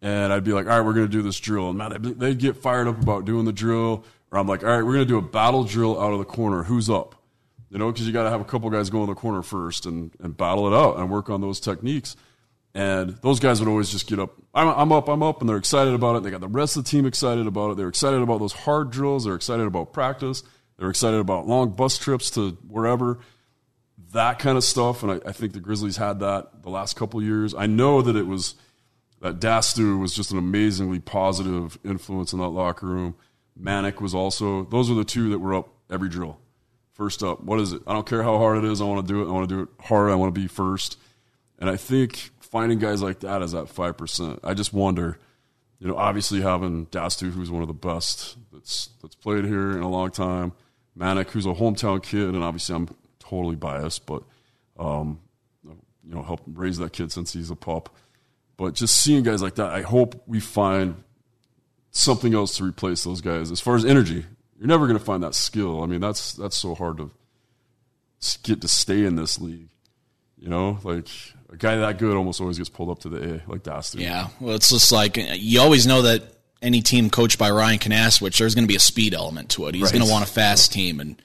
And I'd be like, all right, we're going to do this drill. And man, they'd get fired up about doing the drill. Or I'm like, all right, we're going to do a battle drill out of the corner. Who's up? You know, because you got to have a couple guys go in the corner first and, and battle it out and work on those techniques. And those guys would always just get up. I'm, I'm up, I'm up, and they're excited about it. They got the rest of the team excited about it. They're excited about those hard drills. They're excited about practice. They're excited about long bus trips to wherever that kind of stuff. And I, I, think the Grizzlies had that the last couple years. I know that it was that D'Astous was just an amazingly positive influence in that locker room. Mannek was also. Those are the two that were up every drill. First up, what is it? I don't care how hard it is. I want to do it. I want to do it hard. I want to be first. And I think finding guys like that is at five percent. I just wonder. You know, obviously having D'Astous, who's one of the best that's that's played here in a long time. Mannek, who's a hometown kid, and obviously I'm totally biased, but um, you know, help raise that kid since he's a pup. But just seeing guys like that, I hope we find something else to replace those guys. As far as energy, you're never going to find that skill. I mean, that's that's so hard to get to stay in this league. You know, like a guy that good almost always gets pulled up to the A, like D'Astous. Yeah, well, it's just like you always know that any team coached by Ryan Kinasewich, there's going to be a speed element to it. He's right. going to want a fast team, and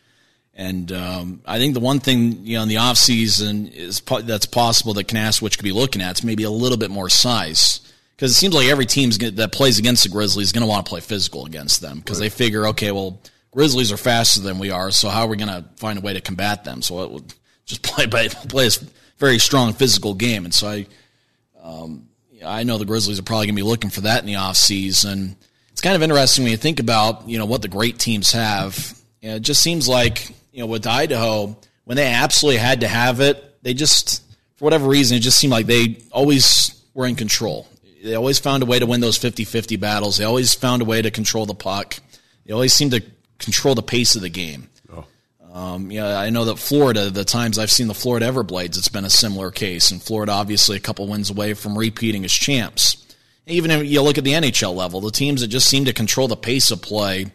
and um, I think the one thing you know in the off season is po- that's possible that Kinasewich could be looking at is maybe a little bit more size because it seems like every team that plays against the Grizzlies is going to want to play physical against them because right. they figure, okay, well, Grizzlies are faster than we are, so how are we going to find a way to combat them? So it would just play by play a very strong physical game, and so I, um, I know the Grizzlies are probably going to be looking for that in the off season. It's kind of interesting when you think about you know what the great teams have. You know, it just seems like you know, with Idaho, when they absolutely had to have it, they just, for whatever reason, it just seemed like they always were in control. They always found a way to win those 50 50 battles. They always found a way to control the puck. They always seemed to control the pace of the game. Um, yeah, I know that Florida, the times I've seen the Florida Everblades, it's been a similar case. And Florida, obviously, a couple wins away from repeating as champs. Even if you look at the NHL level, the teams that just seem to control the pace of play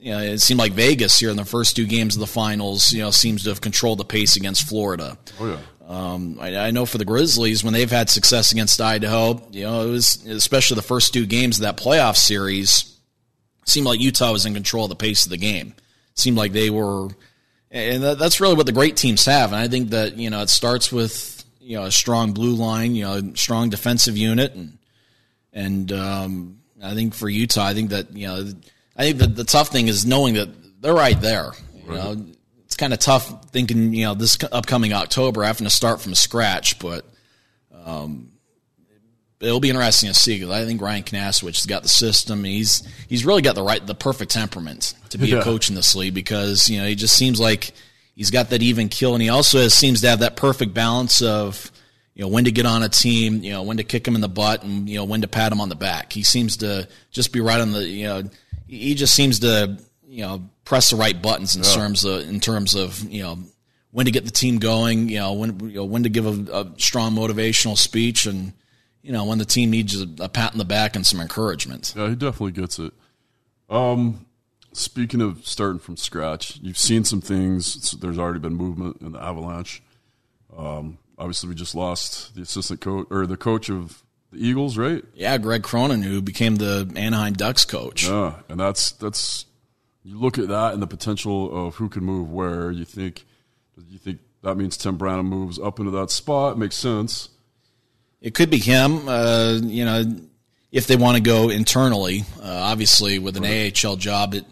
you know, it seemed like Vegas here in the first two games of the finals, you know, seems to have controlled the pace against Florida. Oh yeah. Um, I, I, know for the Grizzlies when they've had success against Idaho, you know, it was especially the first two games of that playoff series. Seemed like Utah was in control of the pace of the game. It seemed like they were, and that's really what the great teams have. And I think that you know it starts with you know a strong blue line, you know, a strong defensive unit, and and um, I think for Utah, I think that you know I think that the tough thing is knowing that they're right there. You right. know, it's kind of tough thinking, you know, this upcoming October having to start from scratch, but um, it'll be interesting to see because I think Ryan Kinasewich has got the system. He's he's really got the right, the perfect temperament to be yeah. a coach in this league because you know he just seems like he's got that even kill, and he also has, seems to have that perfect balance of you know when to get on a team, you know when to kick him in the butt, and you know when to pat him on the back. He seems to just be right on the you know he just seems to you know press the right buttons in yeah. terms of in terms of you know when to get the team going, you know when you know, when to give a, a strong motivational speech, and you know when the team needs a, a, pat in the back and some encouragement. Yeah, he definitely gets it. Um, speaking of starting from scratch, you've seen some things. There's already been movement in the Avalanche. Um, obviously, we just lost the assistant coach or the coach of the Eagles, right? Yeah, Greg Cronin, who became the Anaheim Ducks coach. Yeah, and that's that's you look at that and the potential of who can move where. You think you think that means Tim Branham moves up into that spot. Makes sense. It could be him. Uh, you know, if they want to go internally, uh, obviously with an right. AHL job, it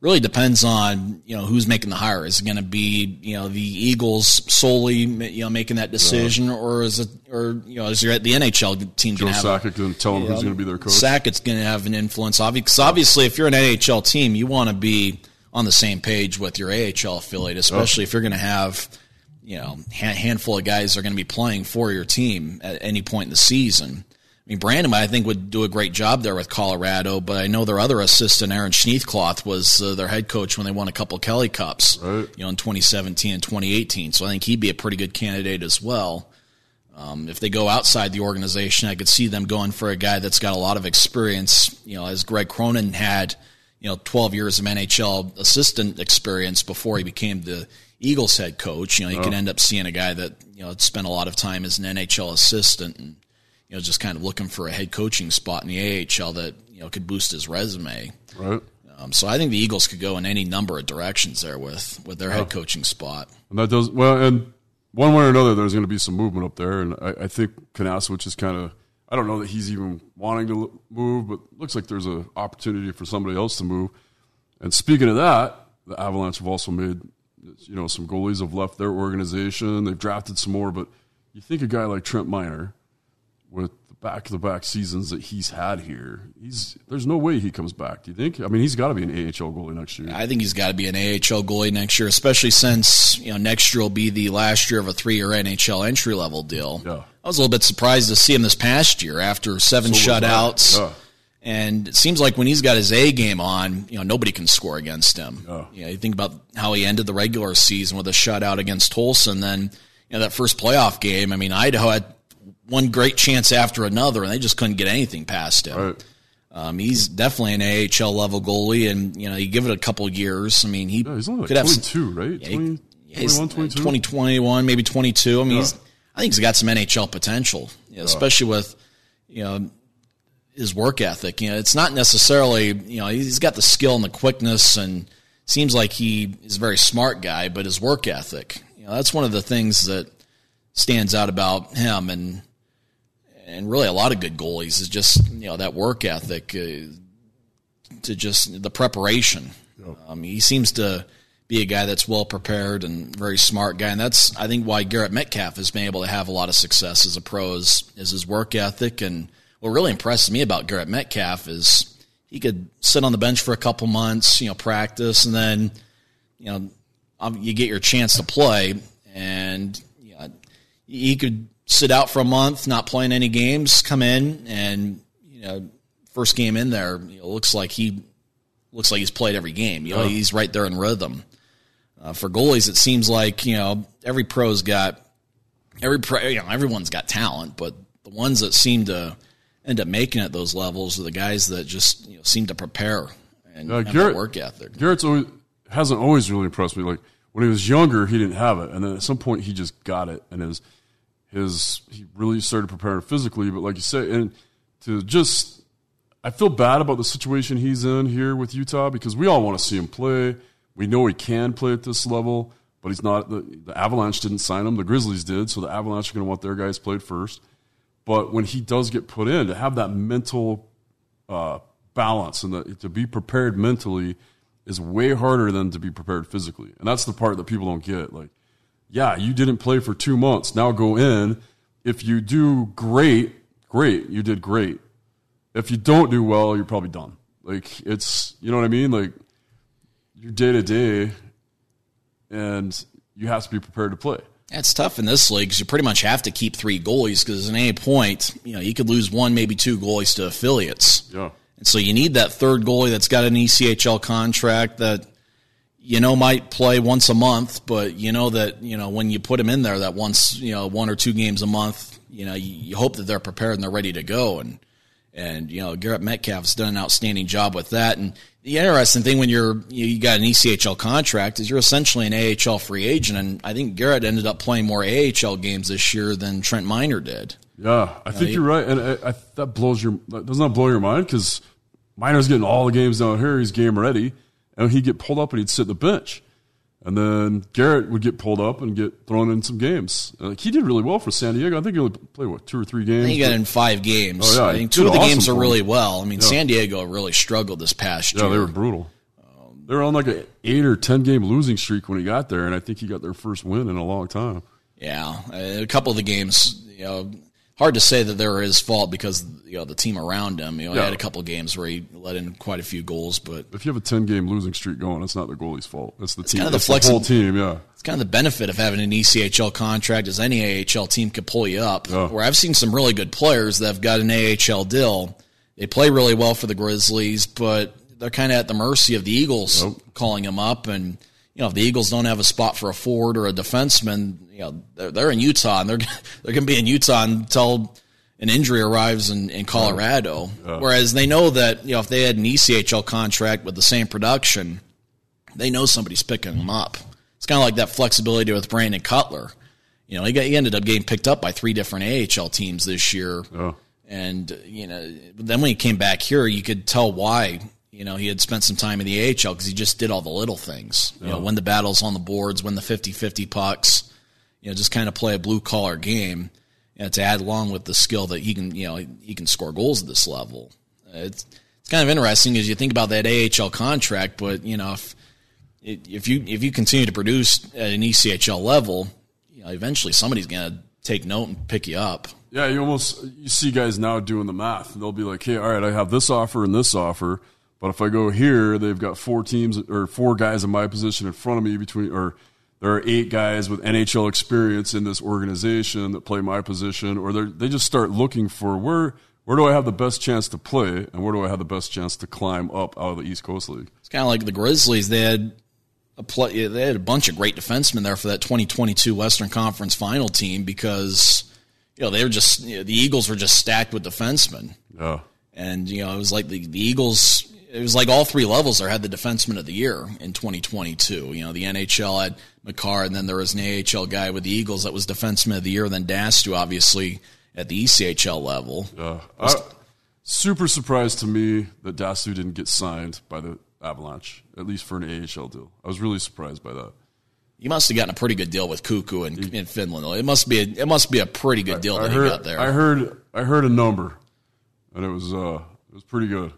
really depends on you know who's making the hire. Is it going to be you know the Eagles solely you know making that decision, yeah. or is it or you know is there the NHL team Joe to going to tell them who's going to be their coach? Sakic's going to have an influence, obviously. Obviously, if you're an NHL team, you want to be on the same page with your AHL affiliate, especially if you're going to have you know a handful of guys are going to be playing for your team at any point in the season. I mean, Brandon, I think, would do a great job there with Colorado, but I know their other assistant, Aaron Schneekloth, was uh, their head coach when they won a couple Kelly Cups, right. you know, in 2017 and 2018. So I think he'd be a pretty good candidate as well. Um, if they go outside the organization, I could see them going for a guy that's got a lot of experience, you know, as Greg Cronin had, you know, 12 years of NHL assistant experience before he became the Eagles head coach. You know, you oh. could end up seeing a guy that, you know, spent a lot of time as an NHL assistant and – you know, just kind of looking for a head coaching spot in the AHL that you know could boost his resume. Right. Um, so I think the Eagles could go in any number of directions there with with their yeah. head coaching spot. And that does well, and one way or another, there's going to be some movement up there, and I, I think Kinasewich is kind of. I don't know that he's even wanting to move, but looks like there's an opportunity for somebody else to move. And speaking of that, the Avalanche have also made, you know, some goalies have left their organization. They've drafted some more, but you think a guy like Trent Miner, with the back to back seasons that he's had here, he's there's no way he comes back. Do you think? I mean, he's got to be an AHL goalie next year. I think he's got to be an AHL goalie next year, especially since you know next year will be the last year of a three year NHL entry level deal. Yeah. I was a little bit surprised to see him this past year after seven so shutouts. Yeah. And it seems like when he's got his A game on, you know, nobody can score against him. Yeah. You, know, you think about how he ended the regular season with a shutout against Tulsa. Then, you know, that first playoff game, I mean, Idaho had one great chance after another, and they just couldn't get anything past him. Right. Um, he's definitely an AHL level goalie, and you know you give it a couple years. I mean, he yeah, he's only like could 22, have right? Yeah, 20, 21, 22? 2021, maybe 22. I mean, yeah. he's, I think he's got some NHL potential, especially with you know his work ethic. You know, it's not necessarily you know he's got the skill and the quickness, and seems like he is a very smart guy, but his work ethic, you know, that's one of the things that stands out about him, and and really a lot of good goalies is just you know that work ethic uh, to just the preparation. Yep. Um, he seems to be a guy that's well prepared and very smart guy, and that's I think why Garrett Metcalf has been able to have a lot of success as a pro is, is his work ethic. And what really impresses me about Garrett Metcalf is he could sit on the bench for a couple months, you know, practice, and then you know you get your chance to play, and you know, he could sit out for a month, not playing any games, come in and you know first game in there you know, looks like he looks like he's played every game. You know, he's right there in rhythm. Uh, for goalies, it seems like you know every pro's got every pro, you know everyone's got talent, but the ones that seem to end up making it those levels are the guys that just you know, seem to prepare and uh, Garrett, work ethic. Garrett's always hasn't always really impressed me. Like when he was younger, he didn't have it, and then at some point he just got it, and his his he really started preparing physically. But like you say, and to just I feel bad about the situation he's in here with Utah because we all want to see him play. We know he can play at this level, but he's not. The, the Avalanche didn't sign him; the Grizzlies did. So the Avalanche are going to want their guys played first. But when he does get put in, to have that mental uh, balance and the, to be prepared mentally is way harder than to be prepared physically, and that's the part that people don't get. Like yeah, you didn't play for two months. Now go in. If you do great, great, you did great. If you don't do well, you're probably done. Like it's, you know what I mean? Like you're day to day, and you have to be prepared to play. It's tough in this league because you pretty much have to keep three goalies because at any point, you know, you could lose one, maybe two goalies to affiliates. Yeah. And so you need that third goalie that's got an ECHL contract that you know might play once a month, but you know that you know when you put him in there, that once you know one or two games a month, you know you, you hope that they're prepared and they're ready to go. And and you know Garrett Metcalf's done an outstanding job with that. And the interesting thing when you're you, you got an ECHL contract is you're essentially an AHL free agent, and I think Garrett ended up playing more AHL games this year than Trent Miner did. Yeah, I you think know, you're right, and I, I, that blows your doesn't that blow your mind because Miner's getting all the games down here. He's game ready and he'd get pulled up and he'd sit the bench. And then Garrett would get pulled up and get thrown in some games. Like he did really well for San Diego. I think he only played what two or three games. I think he got in five games. Oh, yeah, I think two of the awesome games are really well. I mean, Yeah. San Diego really struggled this past Yeah, year. they were brutal. They were on like an eight or ten game losing streak when he got there, and I think he got their first win in a long time. Yeah, a couple of the games, you know, hard to say that they were his fault because you know the team around him. You know, he had a couple of games where he let in quite a few goals, but If you have a ten game losing streak going, it's not the goalie's fault. It's the team. kind of the it's the whole team. Yeah, it's kind of the benefit of having an ECHL contract is any AHL team could pull you up. Yeah. Where I've seen some really good players that have got an AHL deal. They play really well for the Grizzlies, but they're kind of at the mercy of the Eagles calling them up. And you know, if the Eagles don't have a spot for a forward or a defenseman, you know, they're, they're in Utah and they're they're going to be in Utah until an injury arrives in, in Colorado. Whereas they know that you know if they had an ECHL contract with the same production, they know somebody's picking them up. It's kind of like that flexibility with Brandon Cutler. You know, he, got, he ended up getting picked up by three different AHL teams this year. Oh. And, you know, then when he came back here, you could tell why. You know, he had spent some time in the AHL because he just did all the little things. You know, win the battles on the boards, win the 50 50 pucks, you know, just kind of play a blue collar game. And to add along with the skill that he can, you know, he can score goals at this level. It's, it's kind of interesting as you think about that AHL contract, but, you know, if, if you if you continue to produce at an ECHL level, you know, eventually somebody's going to take note and pick you up. yeah. You almost you see guys now doing the math. They'll be like, "Hey, all right, I have this offer and this offer, but if I go here, they've got four teams or four guys in my position in front of me between or." There are eight guys with NHL experience in this organization that play my position, or they they just start looking for where where do I have the best chance to play, and where do I have the best chance to climb up out of the East Coast League. It's kind of like the Grizzlies. They had a play, they had a bunch of great defensemen there for that 2022 Western Conference Final team because you know they were just you know, the Eagles were just stacked with defensemen, Yeah, and you know it was like the, the Eagles. It was like all three levels there had the defenseman of the year in 2022. You know the NHL had Makar, and then there was an AHL guy with the Eagles that was defenseman of the year. Then D'Astous, obviously at the ECHL level. yeah. I, super surprised to me that D'Astous didn't get signed by the Avalanche, at least for an AHL deal. I was really surprised by that. You must have gotten a pretty good deal with KooKoo in, in Finland. It must be a, it must be a pretty good deal I that heard, he got there. I heard, I heard a number, and it was, uh, it was pretty good.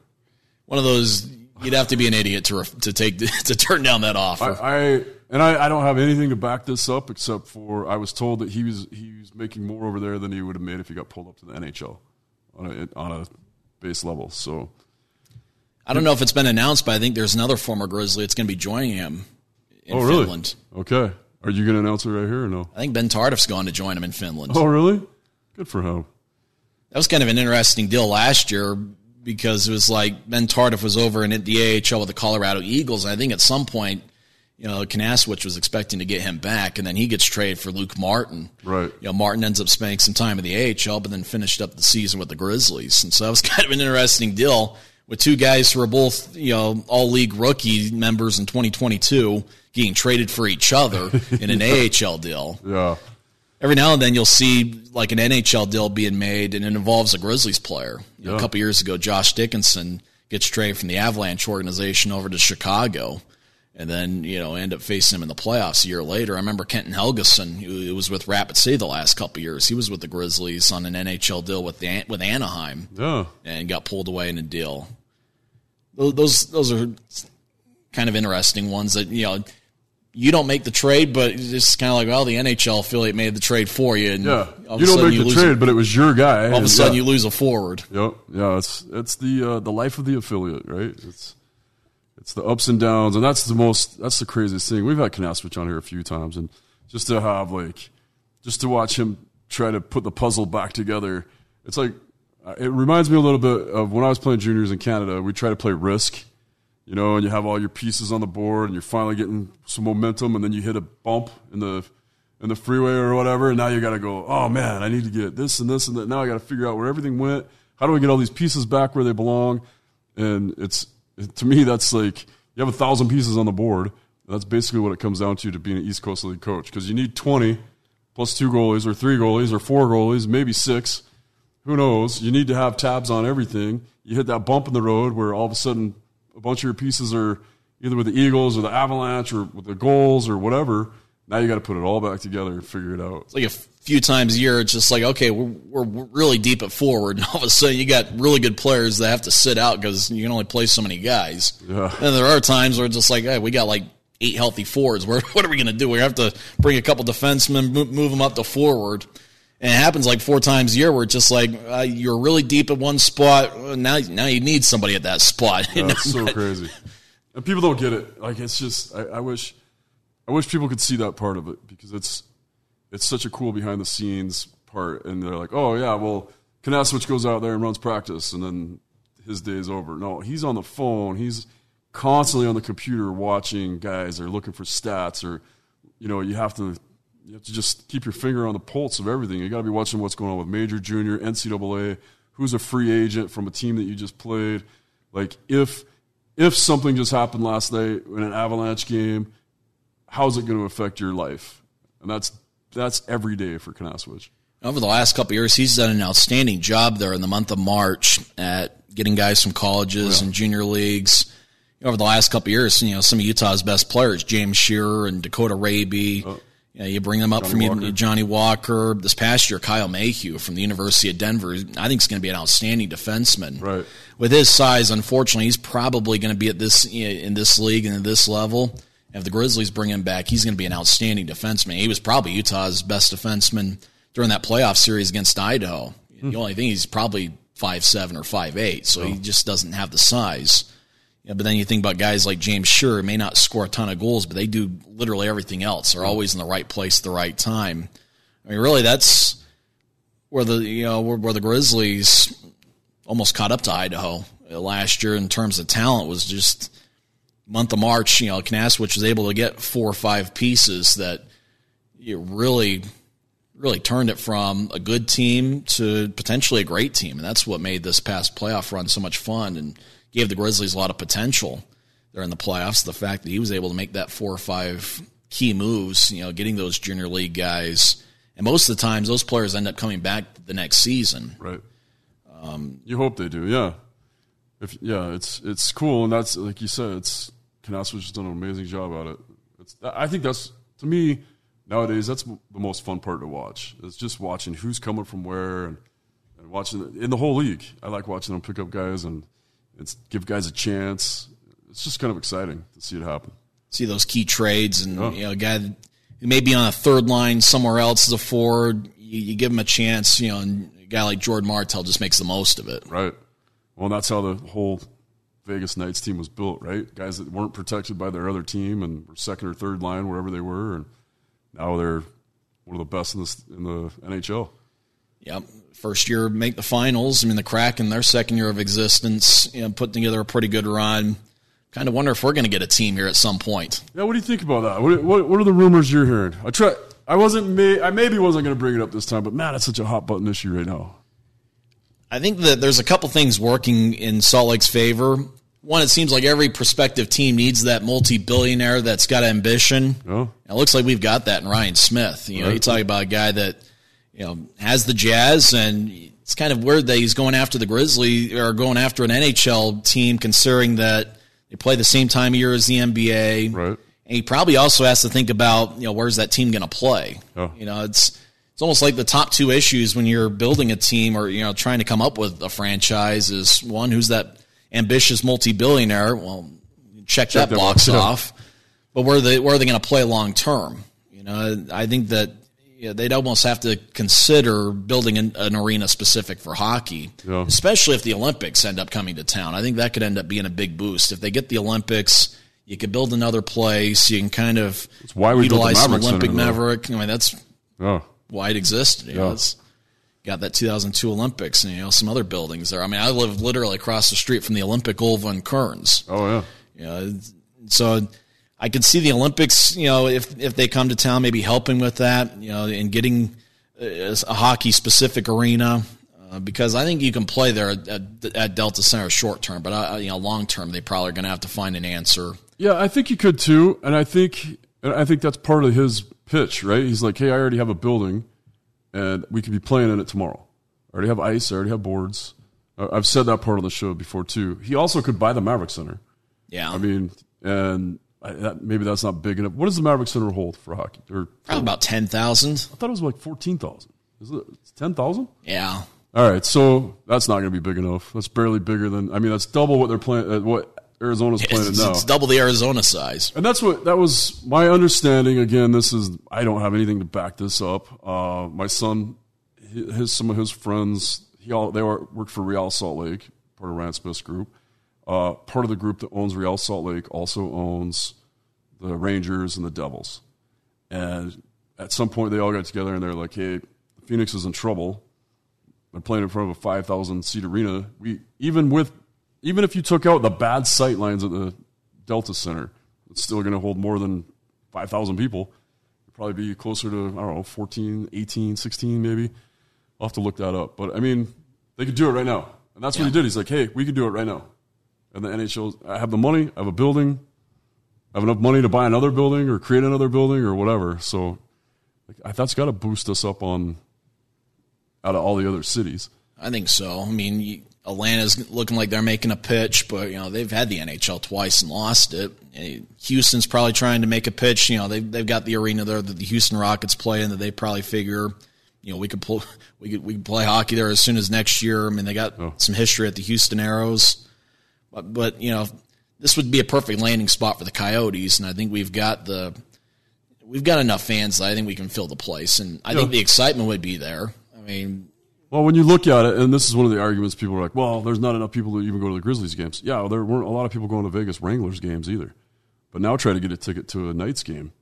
One of those you'd have to be an idiot to ref- to take to turn down that offer. I, I and I, I don't have anything to back this up except for I was told that he was he was making more over there than he would have made if he got pulled up to the NHL on a on a base level. So I don't know if it's been announced, but I think there's another former Grizzly that's going to be joining him in oh really? Finland. Okay, are you going to announce it right here or no? I think Ben Tardif's going to join him in Finland. Oh really? Good for him. That was kind of an interesting deal last year because it was like Ben Tardif was over in the AHL with the Colorado Eagles, and I think at some point, you know, Kinasewich was expecting to get him back, and then he gets traded for Luke Martin. Right. You know, Martin ends up spending some time in the AHL, but then finished up the season with the Grizzlies, and so that was kind of an interesting deal with two guys who are both you know all league rookie members in 2022 getting traded for each other in an AHL deal Yeah. Every now and then you'll see like an NHL deal being made and it involves a Grizzlies player. Yeah. A couple years ago, Josh Dickinson gets traded from the Avalanche organization over to Chicago and then, you know, end up facing him in the playoffs a year later. I remember Kenton Helgesen, who was with Rapid City the last couple years. He was with the Grizzlies on an NHL deal with the, with Anaheim Yeah. and got pulled away in a deal. Those, those are kind of interesting ones that you know you don't make the trade, but it's kind of like well, the NHL affiliate made the trade for you, and Yeah. You don't make the trade, a- but it was your guy. all of a and sudden yeah. you lose a forward. Yep. Yeah, it's it's the uh, the life of the affiliate, right? It's it's the ups and downs, and that's the most that's the craziest thing. We've had Kinasewich on here a few times, and just to have like just to watch him try to put the puzzle back together, it's like it reminds me a little bit of when I was playing juniors in Canada. We try to play Risk, you know, and you have all your pieces on the board, and you're finally getting some momentum, and then you hit a bump in the in the freeway or whatever, and now you got to go. Oh man, I need to get this and this and that. Now I got to figure out where everything went. How do I get all these pieces back where they belong? And it's to me that's like you have a thousand pieces on the board. That's basically what it comes down to to being an East Coast League coach because you need twenty plus two goalies or three goalies or four goalies, maybe six. Who knows? You need to have tabs on everything. You hit that bump in the road where all of a sudden a bunch of your pieces are, either with the Eagles or the Avalanche or with the goals or whatever. Now you got to put it all back together and figure it out. It's like a few times a year, it's just like, okay, we're, we're really deep at forward. And all of a sudden, you got really good players that have to sit out because you can only play so many guys. Yeah. And there are times where it's just like, hey, we got like eight healthy forwards. Where, what are we going to do? We have to bring a couple defensemen, move them up to forward. And it happens like four times a year where it's just like uh, you're really deep at one spot. Now, now you need somebody at that spot. Yeah, so crazy. And people don't get it. Like it's just, I, I wish, I wish people could see that part of it because it's, it's such a cool behind the scenes part. And they're like, oh yeah, well, Kinasewich goes out there and runs practice, and then his day's over. No, he's on the phone. He's constantly on the computer watching guys or looking for stats, or you know, you have to you have to just keep your finger on the pulse of everything. You got to be watching what's going on with major, junior, NCAA. Who's a free agent from a team that you just played? Like if if something just happened last night in an Avalanche game, how's it going to affect your life? And that's that's every day for Kinasewich. Over the last couple years, he's done an outstanding job there in the month of March at getting guys from colleges yeah. and junior leagues. Over the last couple years, you know, some of Utah's best players, James Shearer and Dakota Raabe. Oh. You, know, you bring them up Johnny from Walker. Johnny Walker. This past year, Kyle Mayhew from the University of Denver. I think is going to be an outstanding defenseman. Right. With his size, unfortunately, he's probably going to be at this in this league and at this level. If the Grizzlies bring him back, he's going to be an outstanding defenseman. He was probably Utah's best defenseman during that playoff series against Idaho. Hmm. The only thing he's probably five seven or five eight, so oh. he just doesn't have the size. Yeah, but then you think about guys like James Shearer, may not score a ton of goals, but they do literally everything else. They're always in the right place at the right time. I mean, really, that's where the you know where, where the Grizzlies almost caught up to Idaho last year in terms of talent was just month of March, you know, Kinasewich was able to get four or five pieces that you really, really turned it from a good team to potentially a great team. And that's what made this past playoff run so much fun and gave the Grizzlies a lot of potential there in the playoffs. The fact that he was able to make that four or five key moves, you know, getting those junior league guys. And most of the times, those players end up coming back the next season. Right. Um, you hope they do, yeah. If yeah, it's it's cool, and that's like you said, it's Kinasewich has done an amazing job at it. It's, I think that's to me nowadays that's the most fun part to watch. It's just watching who's coming from where and, and watching in the whole league. I like watching them pick up guys and it's give guys a chance. It's just kind of exciting to see it happen. See those key trades and yeah. you know, a guy who may be on a third line somewhere else as a forward. You, you give him a chance, you know, and a guy like Jordan Martell just makes the most of it. Right. Well, that's how the whole Vegas Knights team was built, right? Guys that weren't protected by their other team and were second or third line wherever they were, and now they're one of the best in, this, in the NHL. Yep. First year make the finals. I mean, the Kraken, their second year of existence, you know, put together a pretty good run. Kind of wonder if we're going to get a team here at some point. Yeah, what do you think about that? What, what, what are the rumors you're hearing? I try. I wasn't. May, I maybe wasn't going to bring it up this time, but man, it's such a hot button issue right now. I think that there's a couple things working in Salt Lake's favor. One, it seems like every prospective team needs that multi-billionaire that's got ambition. Oh. It looks like we've got that in Ryan Smith. You know, right. you talk about a guy that you know has the Jazz, and it's kind of weird that he's going after the Grizzly or going after an NHL team, considering that they play the same time of year as the NBA. Right. And he probably also has to think about you know where's that team going to play. Oh. You know, it's it's almost like the top two issues when you're building a team or you know trying to come up with a franchise is one who's that ambitious multi-billionaire. Well, check, check that box off. But where they where are they going to play long term? You know, I think that you know, they'd almost have to consider building an, an arena specific for hockey, yeah. especially if the Olympics end up coming to town. I think that could end up being a big boost if they get the Olympics. You could build another place. You can kind of why we utilize some Olympic Center, Maverik. I mean, that's oh why it existed. You yeah. know, it's got that 2002 Olympics and you know some other buildings there. I mean, I live literally across the street from the Olympic Oval in Kearns. Oh yeah. You know, so I could see the Olympics. You know, if if they come to town, maybe helping with that. You know, and getting a, a hockey specific arena. Uh, because I think you can play there at, at Delta Center short term, but uh, you know long term they probably are going to have to find an answer. Yeah, I think you could too, and I think and I think that's part of his pitch, right? He's like, hey, I already have a building, and we could be playing in it tomorrow. I already have ice. I already have boards. I've said that part of the show before too. He also could buy the Maverik Center. Yeah, I mean, and I, that, maybe that's not big enough. What does the Maverik Center hold for hockey? Or Probably about ten thousand. I thought it was like fourteen thousand. Is it ten thousand? Yeah. All right, so that's not going to be big enough. That's barely bigger than. I mean, that's double what they're playing. Uh, what Arizona's playing It's, now. it's double the Arizona size. And that's what that was my understanding. Again, this is I don't have anything to back this up. Uh, my son, his, some of his friends, he all they were, worked for Real Salt Lake, part of Rand Smith's group. Uh, part of the group that owns Real Salt Lake also owns the Rangers and the Devils. And at some point, they all got together and they're like, "Hey, Phoenix is in trouble. They're playing in front of a five thousand seat arena. We even with even if you took out the bad sight lines at the Delta Center, it's still going to hold more than 5,000 people. It'd probably be closer to, I don't know, 14, 18, 16 maybe. I'll have to look that up. But I mean, they could do it right now. And that's what he did. He's like, hey, we could do it right now. And the NHL, I have the money, I have a building, I have enough money to buy another building or create another building or whatever. So like, I- that's got to boost us up on out of all the other cities. I think so. I mean, you- Atlanta's looking like they're making a pitch, but you know they've had the NHL twice and lost it. Eh, Houston's probably trying to make a pitch. You know they've they've got the arena there that the Houston Rockets play in that they probably figure, you know, we could pull we could we could play hockey there as soon as next year. I mean, they got some history at the Houston Aeros, but but you know this would be a perfect landing spot for the Coyotes, and I think we've got the we've got enough fans that I think we can fill the place, and I think the excitement would be there. I mean, Well, when you look at it, and this is one of the arguments, people are like, "Well, there's not enough people to even go to the Grizzlies games." Yeah, there weren't a lot of people going to Vegas Wranglers games either. But now try to get a ticket to a Knights game.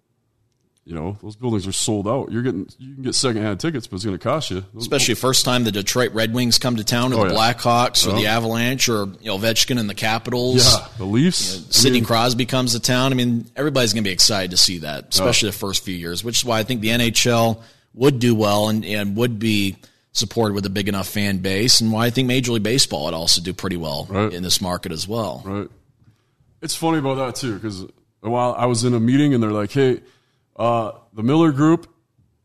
You know, those buildings are sold out. You're getting you can get secondhand tickets, but it's going to cost you. Those- especially first time the Detroit Red Wings come to town, or Oh, the yeah. Blackhawks, or the uh-huh. Avalanche, or you know Ovechkin and the Capitals. yeah, the Leafs. I Sidney mean, Crosby comes to town. I mean, everybody's going to be excited to see that, especially the first few years, which is why I think the NHL would do well and, and would be supported with a big enough fan base, and why I think Major League Baseball would also do pretty well Right. in this market as well. Right. It's funny about that too because while I was in a meeting and they're like, "Hey, uh, the Miller Group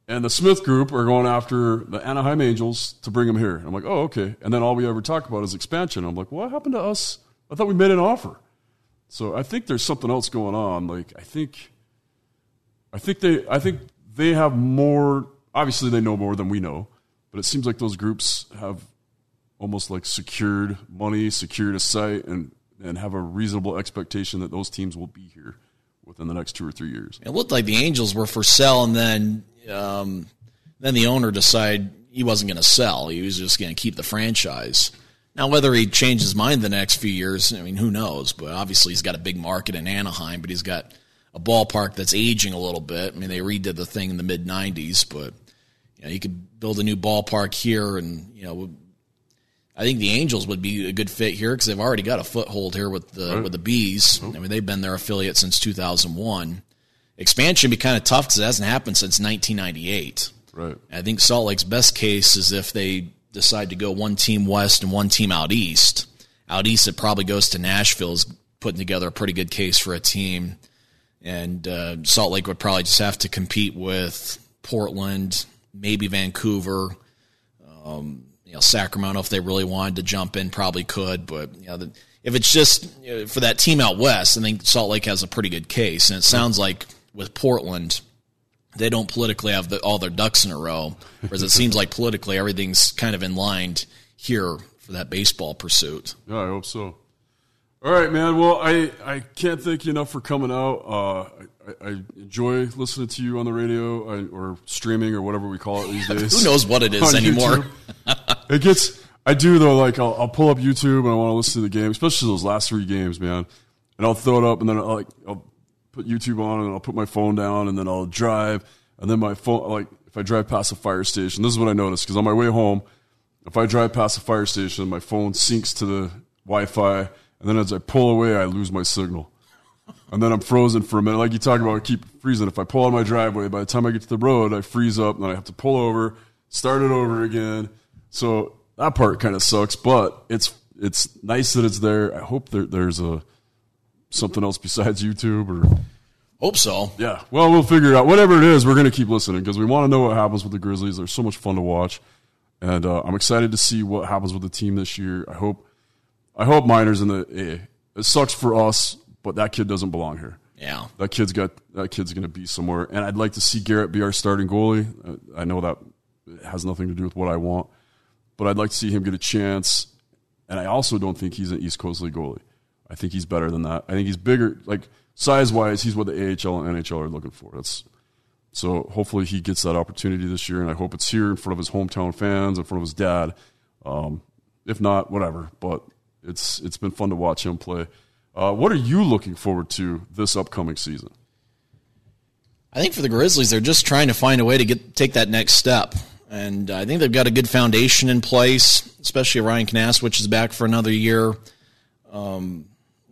and the Smith Group are going after the Anaheim Angels to bring them here." I'm like, "Oh, okay." And then all we ever talk about is expansion. I'm like, "What happened to us? I thought we made an offer." So I think there's something else going on. Like I think, I think they, I think they have more. Obviously, they know more than we know, but it seems like those groups have almost like secured money, secured a site, and and have a reasonable expectation that those teams will be here within the next two or three years. It looked like the Angels were for sale, and then um, then the owner decided he wasn't going to sell. He was just going to keep the franchise. Now, whether he changed his mind the next few years, I mean, who knows? But obviously, he's got a big market in Anaheim, but he's got a ballpark that's aging a little bit. I mean, they redid the thing in the mid '90s, but you know, you could build a new ballpark here, and you know, I think the Angels would be a good fit here because they've already got a foothold here with the with the Bees. I mean, they've been their affiliate since 2001. Expansion would be kind of tough because it hasn't happened since 1998. Right. I think Salt Lake's best case is if they decide to go one team west and one team out east. Out east, it probably goes to Nashville's putting together a pretty good case for a team, and uh, Salt Lake would probably just have to compete with Portland, maybe Vancouver, um, you know Sacramento if they really wanted to jump in, probably could. But you know, the, if it's just you know, for that team out west, I think Salt Lake has a pretty good case, and it sounds like with Portland they don't politically have the, all their ducks in a row, whereas it seems like politically everything's kind of in line here for that baseball pursuit. Yeah, I hope so. All right, man. Well, I, I can't thank you enough for coming out. Uh, I, I enjoy listening to you on the radio or streaming or whatever we call it these days. Who knows what it is anymore? It gets. I do though. Like I'll, I'll pull up YouTube and I want to listen to the game, especially those last three games, man. And I'll throw it up and then I'll, like I'll put YouTube on and I'll put my phone down and then I'll drive and then my phone like if I drive past a fire station, this is what I noticed because on my way home, if I drive past a fire station, my phone syncs to the Wi-Fi, and then as I pull away, I lose my signal. And then I'm frozen for a minute. Like you talk about, I keep freezing. If I pull out my driveway, by the time I get to the road, I freeze up, and then I have to pull over, start it over again. So that part kind of sucks, but it's it's nice that it's there. I hope there, there's a something else besides YouTube or Hope so. yeah. Well, we'll figure it out. Whatever it is, we're going to keep listening because we want to know what happens with the Grizzlies. They're so much fun to watch, and uh, I'm excited to see what happens with the team this year. I hope, I hope Miners in the A. It sucks for us, but that kid doesn't belong here. Yeah, that kid's got that kid's going to be somewhere, and I'd like to see Garrett be our starting goalie. I know that has nothing to do with what I want, but I'd like to see him get a chance. And I also don't think he's an East Coast League goalie. I think he's better than that. I think he's bigger, like size wise. He's what the AHL and NHL are looking for. That's so. Hopefully, he gets that opportunity this year, and I hope it's here in front of his hometown fans, in front of his dad. Um, if not, whatever. But it's it's been fun to watch him play. Uh, what are you looking forward to this upcoming season? I think for the Grizzlies, they're just trying to find a way to get take that next step, and I think they've got a good foundation in place. Especially Ryan Knast, which is back for another year. Um,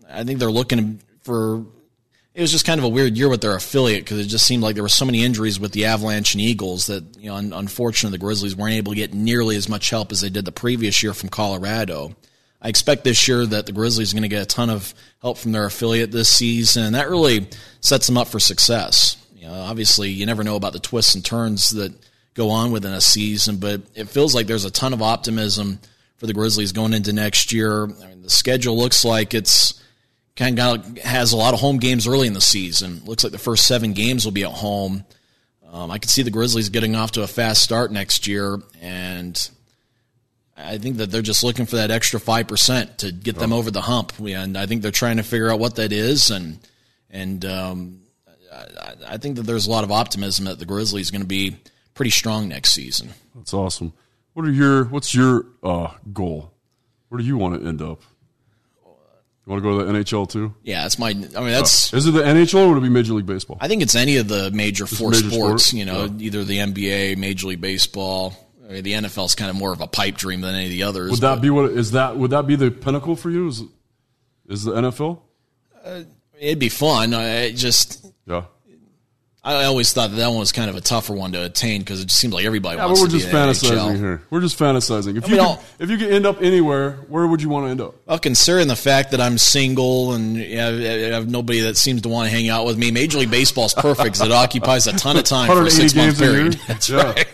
I think they're looking for. It was just kind of a weird year with their affiliate because it just seemed like there were so many injuries with the Avalanche and Eagles that you know, unfortunately, the Grizzlies weren't able to get nearly as much help as they did the previous year from Colorado. I expect this year that the Grizzlies are going to get a ton of help from their affiliate this season, and that really sets them up for success. You know, obviously, you never know about the twists and turns that go on within a season, but it feels like there's a ton of optimism for the Grizzlies going into next year. I mean, the schedule looks like it's kind of has a lot of home games early in the season. Looks like the first seven games will be at home. Um, I can see the Grizzlies getting off to a fast start next year, and I think that they're just looking for that extra five percent to get them over the hump, and I think they're trying to figure out what that is, and and um, I, I, think that there's a lot of optimism that the Grizzlies are going to be pretty strong next season. That's awesome. What are your What's your uh, goal? Where do you want to end up? You want to go to the NHL too? Yeah, that's my. I mean, that's. Uh, is it the NHL or would it be Major League Baseball? I think it's any of the major Just four major sports. Sport? You know, yeah. either the NBA, Major League Baseball, I mean, the NFL is kind of more of a pipe dream than any of the others. Would that be what is that? Would that be the pinnacle for you? Is is the NFL? Uh, it'd be fun. I just yeah. I always thought that that one was kind of a tougher one to attain because it just seemed like everybody yeah, wants but we're to just fantasizing here. We're just fantasizing. If I you mean, could, if you could end up anywhere, where would you want to end up? Well, considering the fact that I'm single and you know, I have nobody that seems to want to hang out with me, Major League Baseball is perfect because it occupies a ton of time for a six month period. That's yeah. right.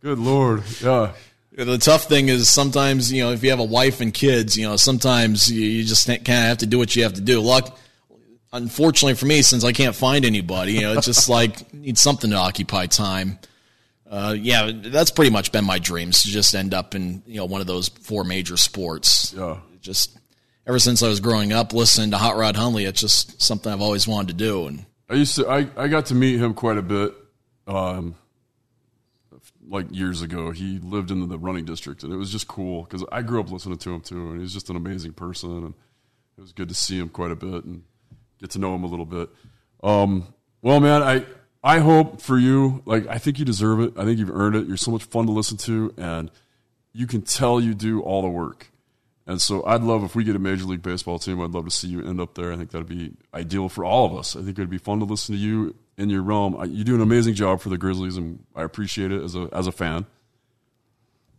Good lord, yeah. The tough thing is sometimes you know if you have a wife and kids, you know sometimes you just kind of have to do what you have to do. Luck, unfortunately for me, since I can't find anybody, you know, it's just like need something to occupy time. Uh, yeah, that's pretty much been my dreams to just end up in you know one of those four major sports. Yeah, just ever since I was growing up, listening to Hot Rod Hundley, it's just something I've always wanted to do. And I used to, I, I got to meet him quite a bit. Um, like years ago. He lived in the running district, and it was just cool because I grew up listening to him too, and he's just an amazing person, and it was good to see him quite a bit and get to know him a little bit. Um, well, man, I I hope for you, like I think you deserve it. I think you've earned it. You're so much fun to listen to, and you can tell you do all the work. And so I'd love if we get a Major League Baseball team. I'd love to see you end up there. I think that'd be ideal for all of us. I think it'd be fun to listen to you in your realm. You do an amazing job for the Grizzlies, and I appreciate it as a as a fan.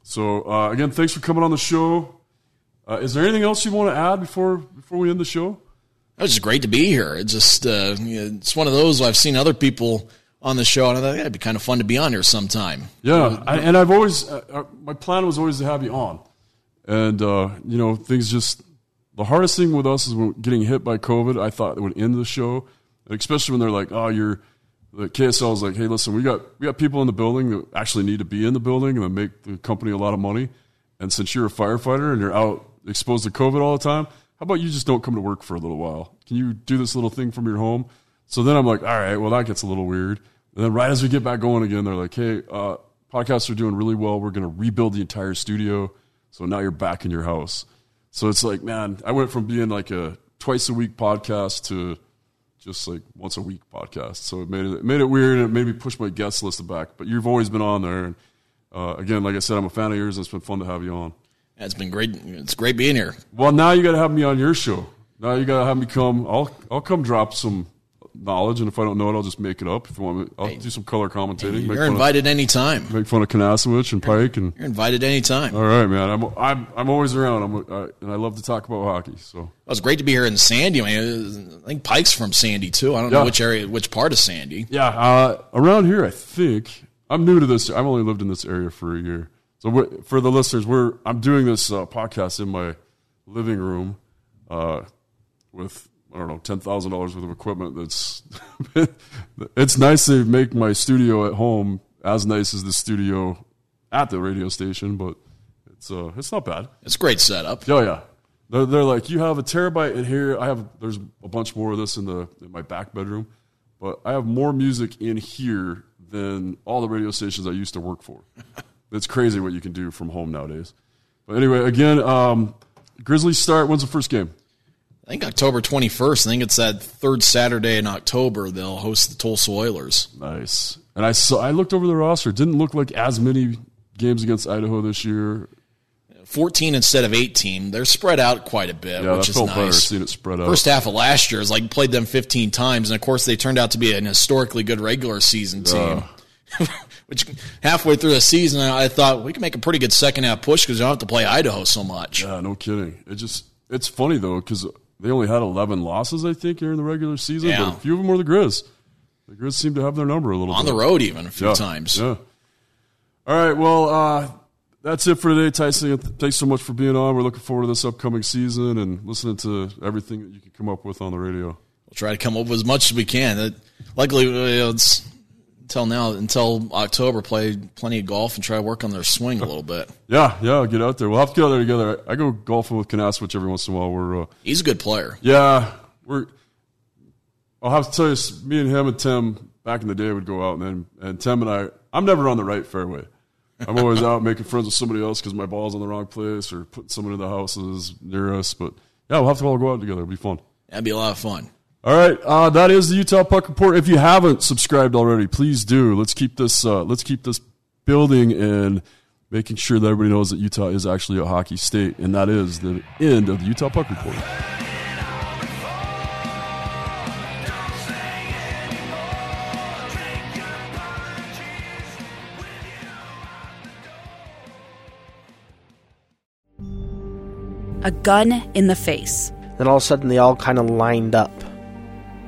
So uh, again, thanks for coming on the show. Uh, is there anything else you want to add before before we end the show? It was just great to be here. It just uh, it's one of those I've seen other people on the show, and I thought yeah, it'd be kind of fun to be on here sometime. Yeah, I, and I've always uh, uh, my plan was always to have you on, and uh, you know things just the hardest thing with us is when getting hit by COVID. I thought it would end the show, especially when they're like, "Oh, you're." The KSL is like, "Hey, listen, we got we got people in the building that actually need to be in the building and make the company a lot of money. And since you're a firefighter and you're out exposed to COVID all the time, how about you just don't come to work for a little while? Can you do this little thing from your home?" So then I'm like, "All right, well that gets a little weird." And then right as we get back going again, they're like, "Hey, uh, podcasts are doing really well. We're going to rebuild the entire studio, so now you're back in your house." So it's like, man, I went from being like a twice a week podcast to just like once a week podcast. So it made it, it made it weird and it made me push my guest list back. But you've always been on there, and uh, again, like I said, I'm a fan of yours. And it's been fun to have you on. Yeah, it's been great. It's great being here. Well, now you got to have me on your show. Now you got to have me come. I'll I'll come drop some knowledge, and if I don't know it, I'll just make it up. If you want, me, I'll hey, do some color commentating. You're invited of, anytime. Make fun of Kinasewich and Pike, and you're invited anytime. All right, man. I'm I'm I'm always around. I'm uh, and I love to talk about hockey. So well, it's great to be here in Sandy. I, mean, I think Pike's from Sandy too. I don't yeah. know which area, which part of Sandy. Yeah, uh, around here, I think. I'm new to this. I've only lived in this area for a year. So for the listeners, we're I'm doing this uh, podcast in my living room uh, with I don't know ten thousand dollars worth of equipment. That's it's nice to make my studio at home as nice as the studio at the radio station, but it's uh it's not bad. It's a great setup. Oh yeah. They're, they're like you have a terabyte in here. I have there's a bunch more of this in the in my back bedroom, but I have more music in here than all the radio stations I used to work for. it's crazy what you can do from home nowadays. But anyway, again, um, Grizzlies start. When's the first game? I think October 21st. I think it's that third Saturday in October. They'll host the Tulsa Oilers. Nice. And I saw. I looked over the roster. It didn't look like as many games against Idaho this year. 14 instead of 18. They're spread out quite a bit, yeah, which is felt nice. better seeing it spread out. First half of last year is like played them 15 times, and of course they turned out to be an historically good regular season team. which halfway through the season, I thought we can make a pretty good second half push because you don't have to play Idaho so much. Yeah, no kidding. It just it's funny though because they only had 11 losses, I think, during the regular season, Yeah. but a few of them were the Grizz. The Grizz seem to have their number a little On bit. the road, even a few Yeah, times. Yeah. All right. Well, uh, that's it for today, Tyson. Thanks so much for being on. We're looking forward to this upcoming season and listening to everything that you can come up with on the radio. We'll try to come up with as much as we can. It, luckily, uh, it's until now, until October, play plenty of golf and try to work on their swing a little bit. Yeah, yeah. Get out there. We'll have to get out there together. I, I go golfing with Kinasewich every once in a while. We're uh, He's a good player. Yeah, we're. I'll have to tell you, me and him and Tim back in the day would go out, and then and Tim and I. I'm never on the right fairway. I'm always out making friends with somebody else because my ball's in the wrong place or putting someone in the houses near us. But yeah, we'll have to all go out together. It'll be fun. That'd be a lot of fun. All right, uh, that is the Utah Puck Report. If you haven't subscribed already, please do. Let's keep this. Uh, let's keep this building and making sure that everybody knows that Utah is actually a hockey state, and that is the end of the Utah Puck Report. A gun in the face. Then all of a sudden, they all kind of lined up.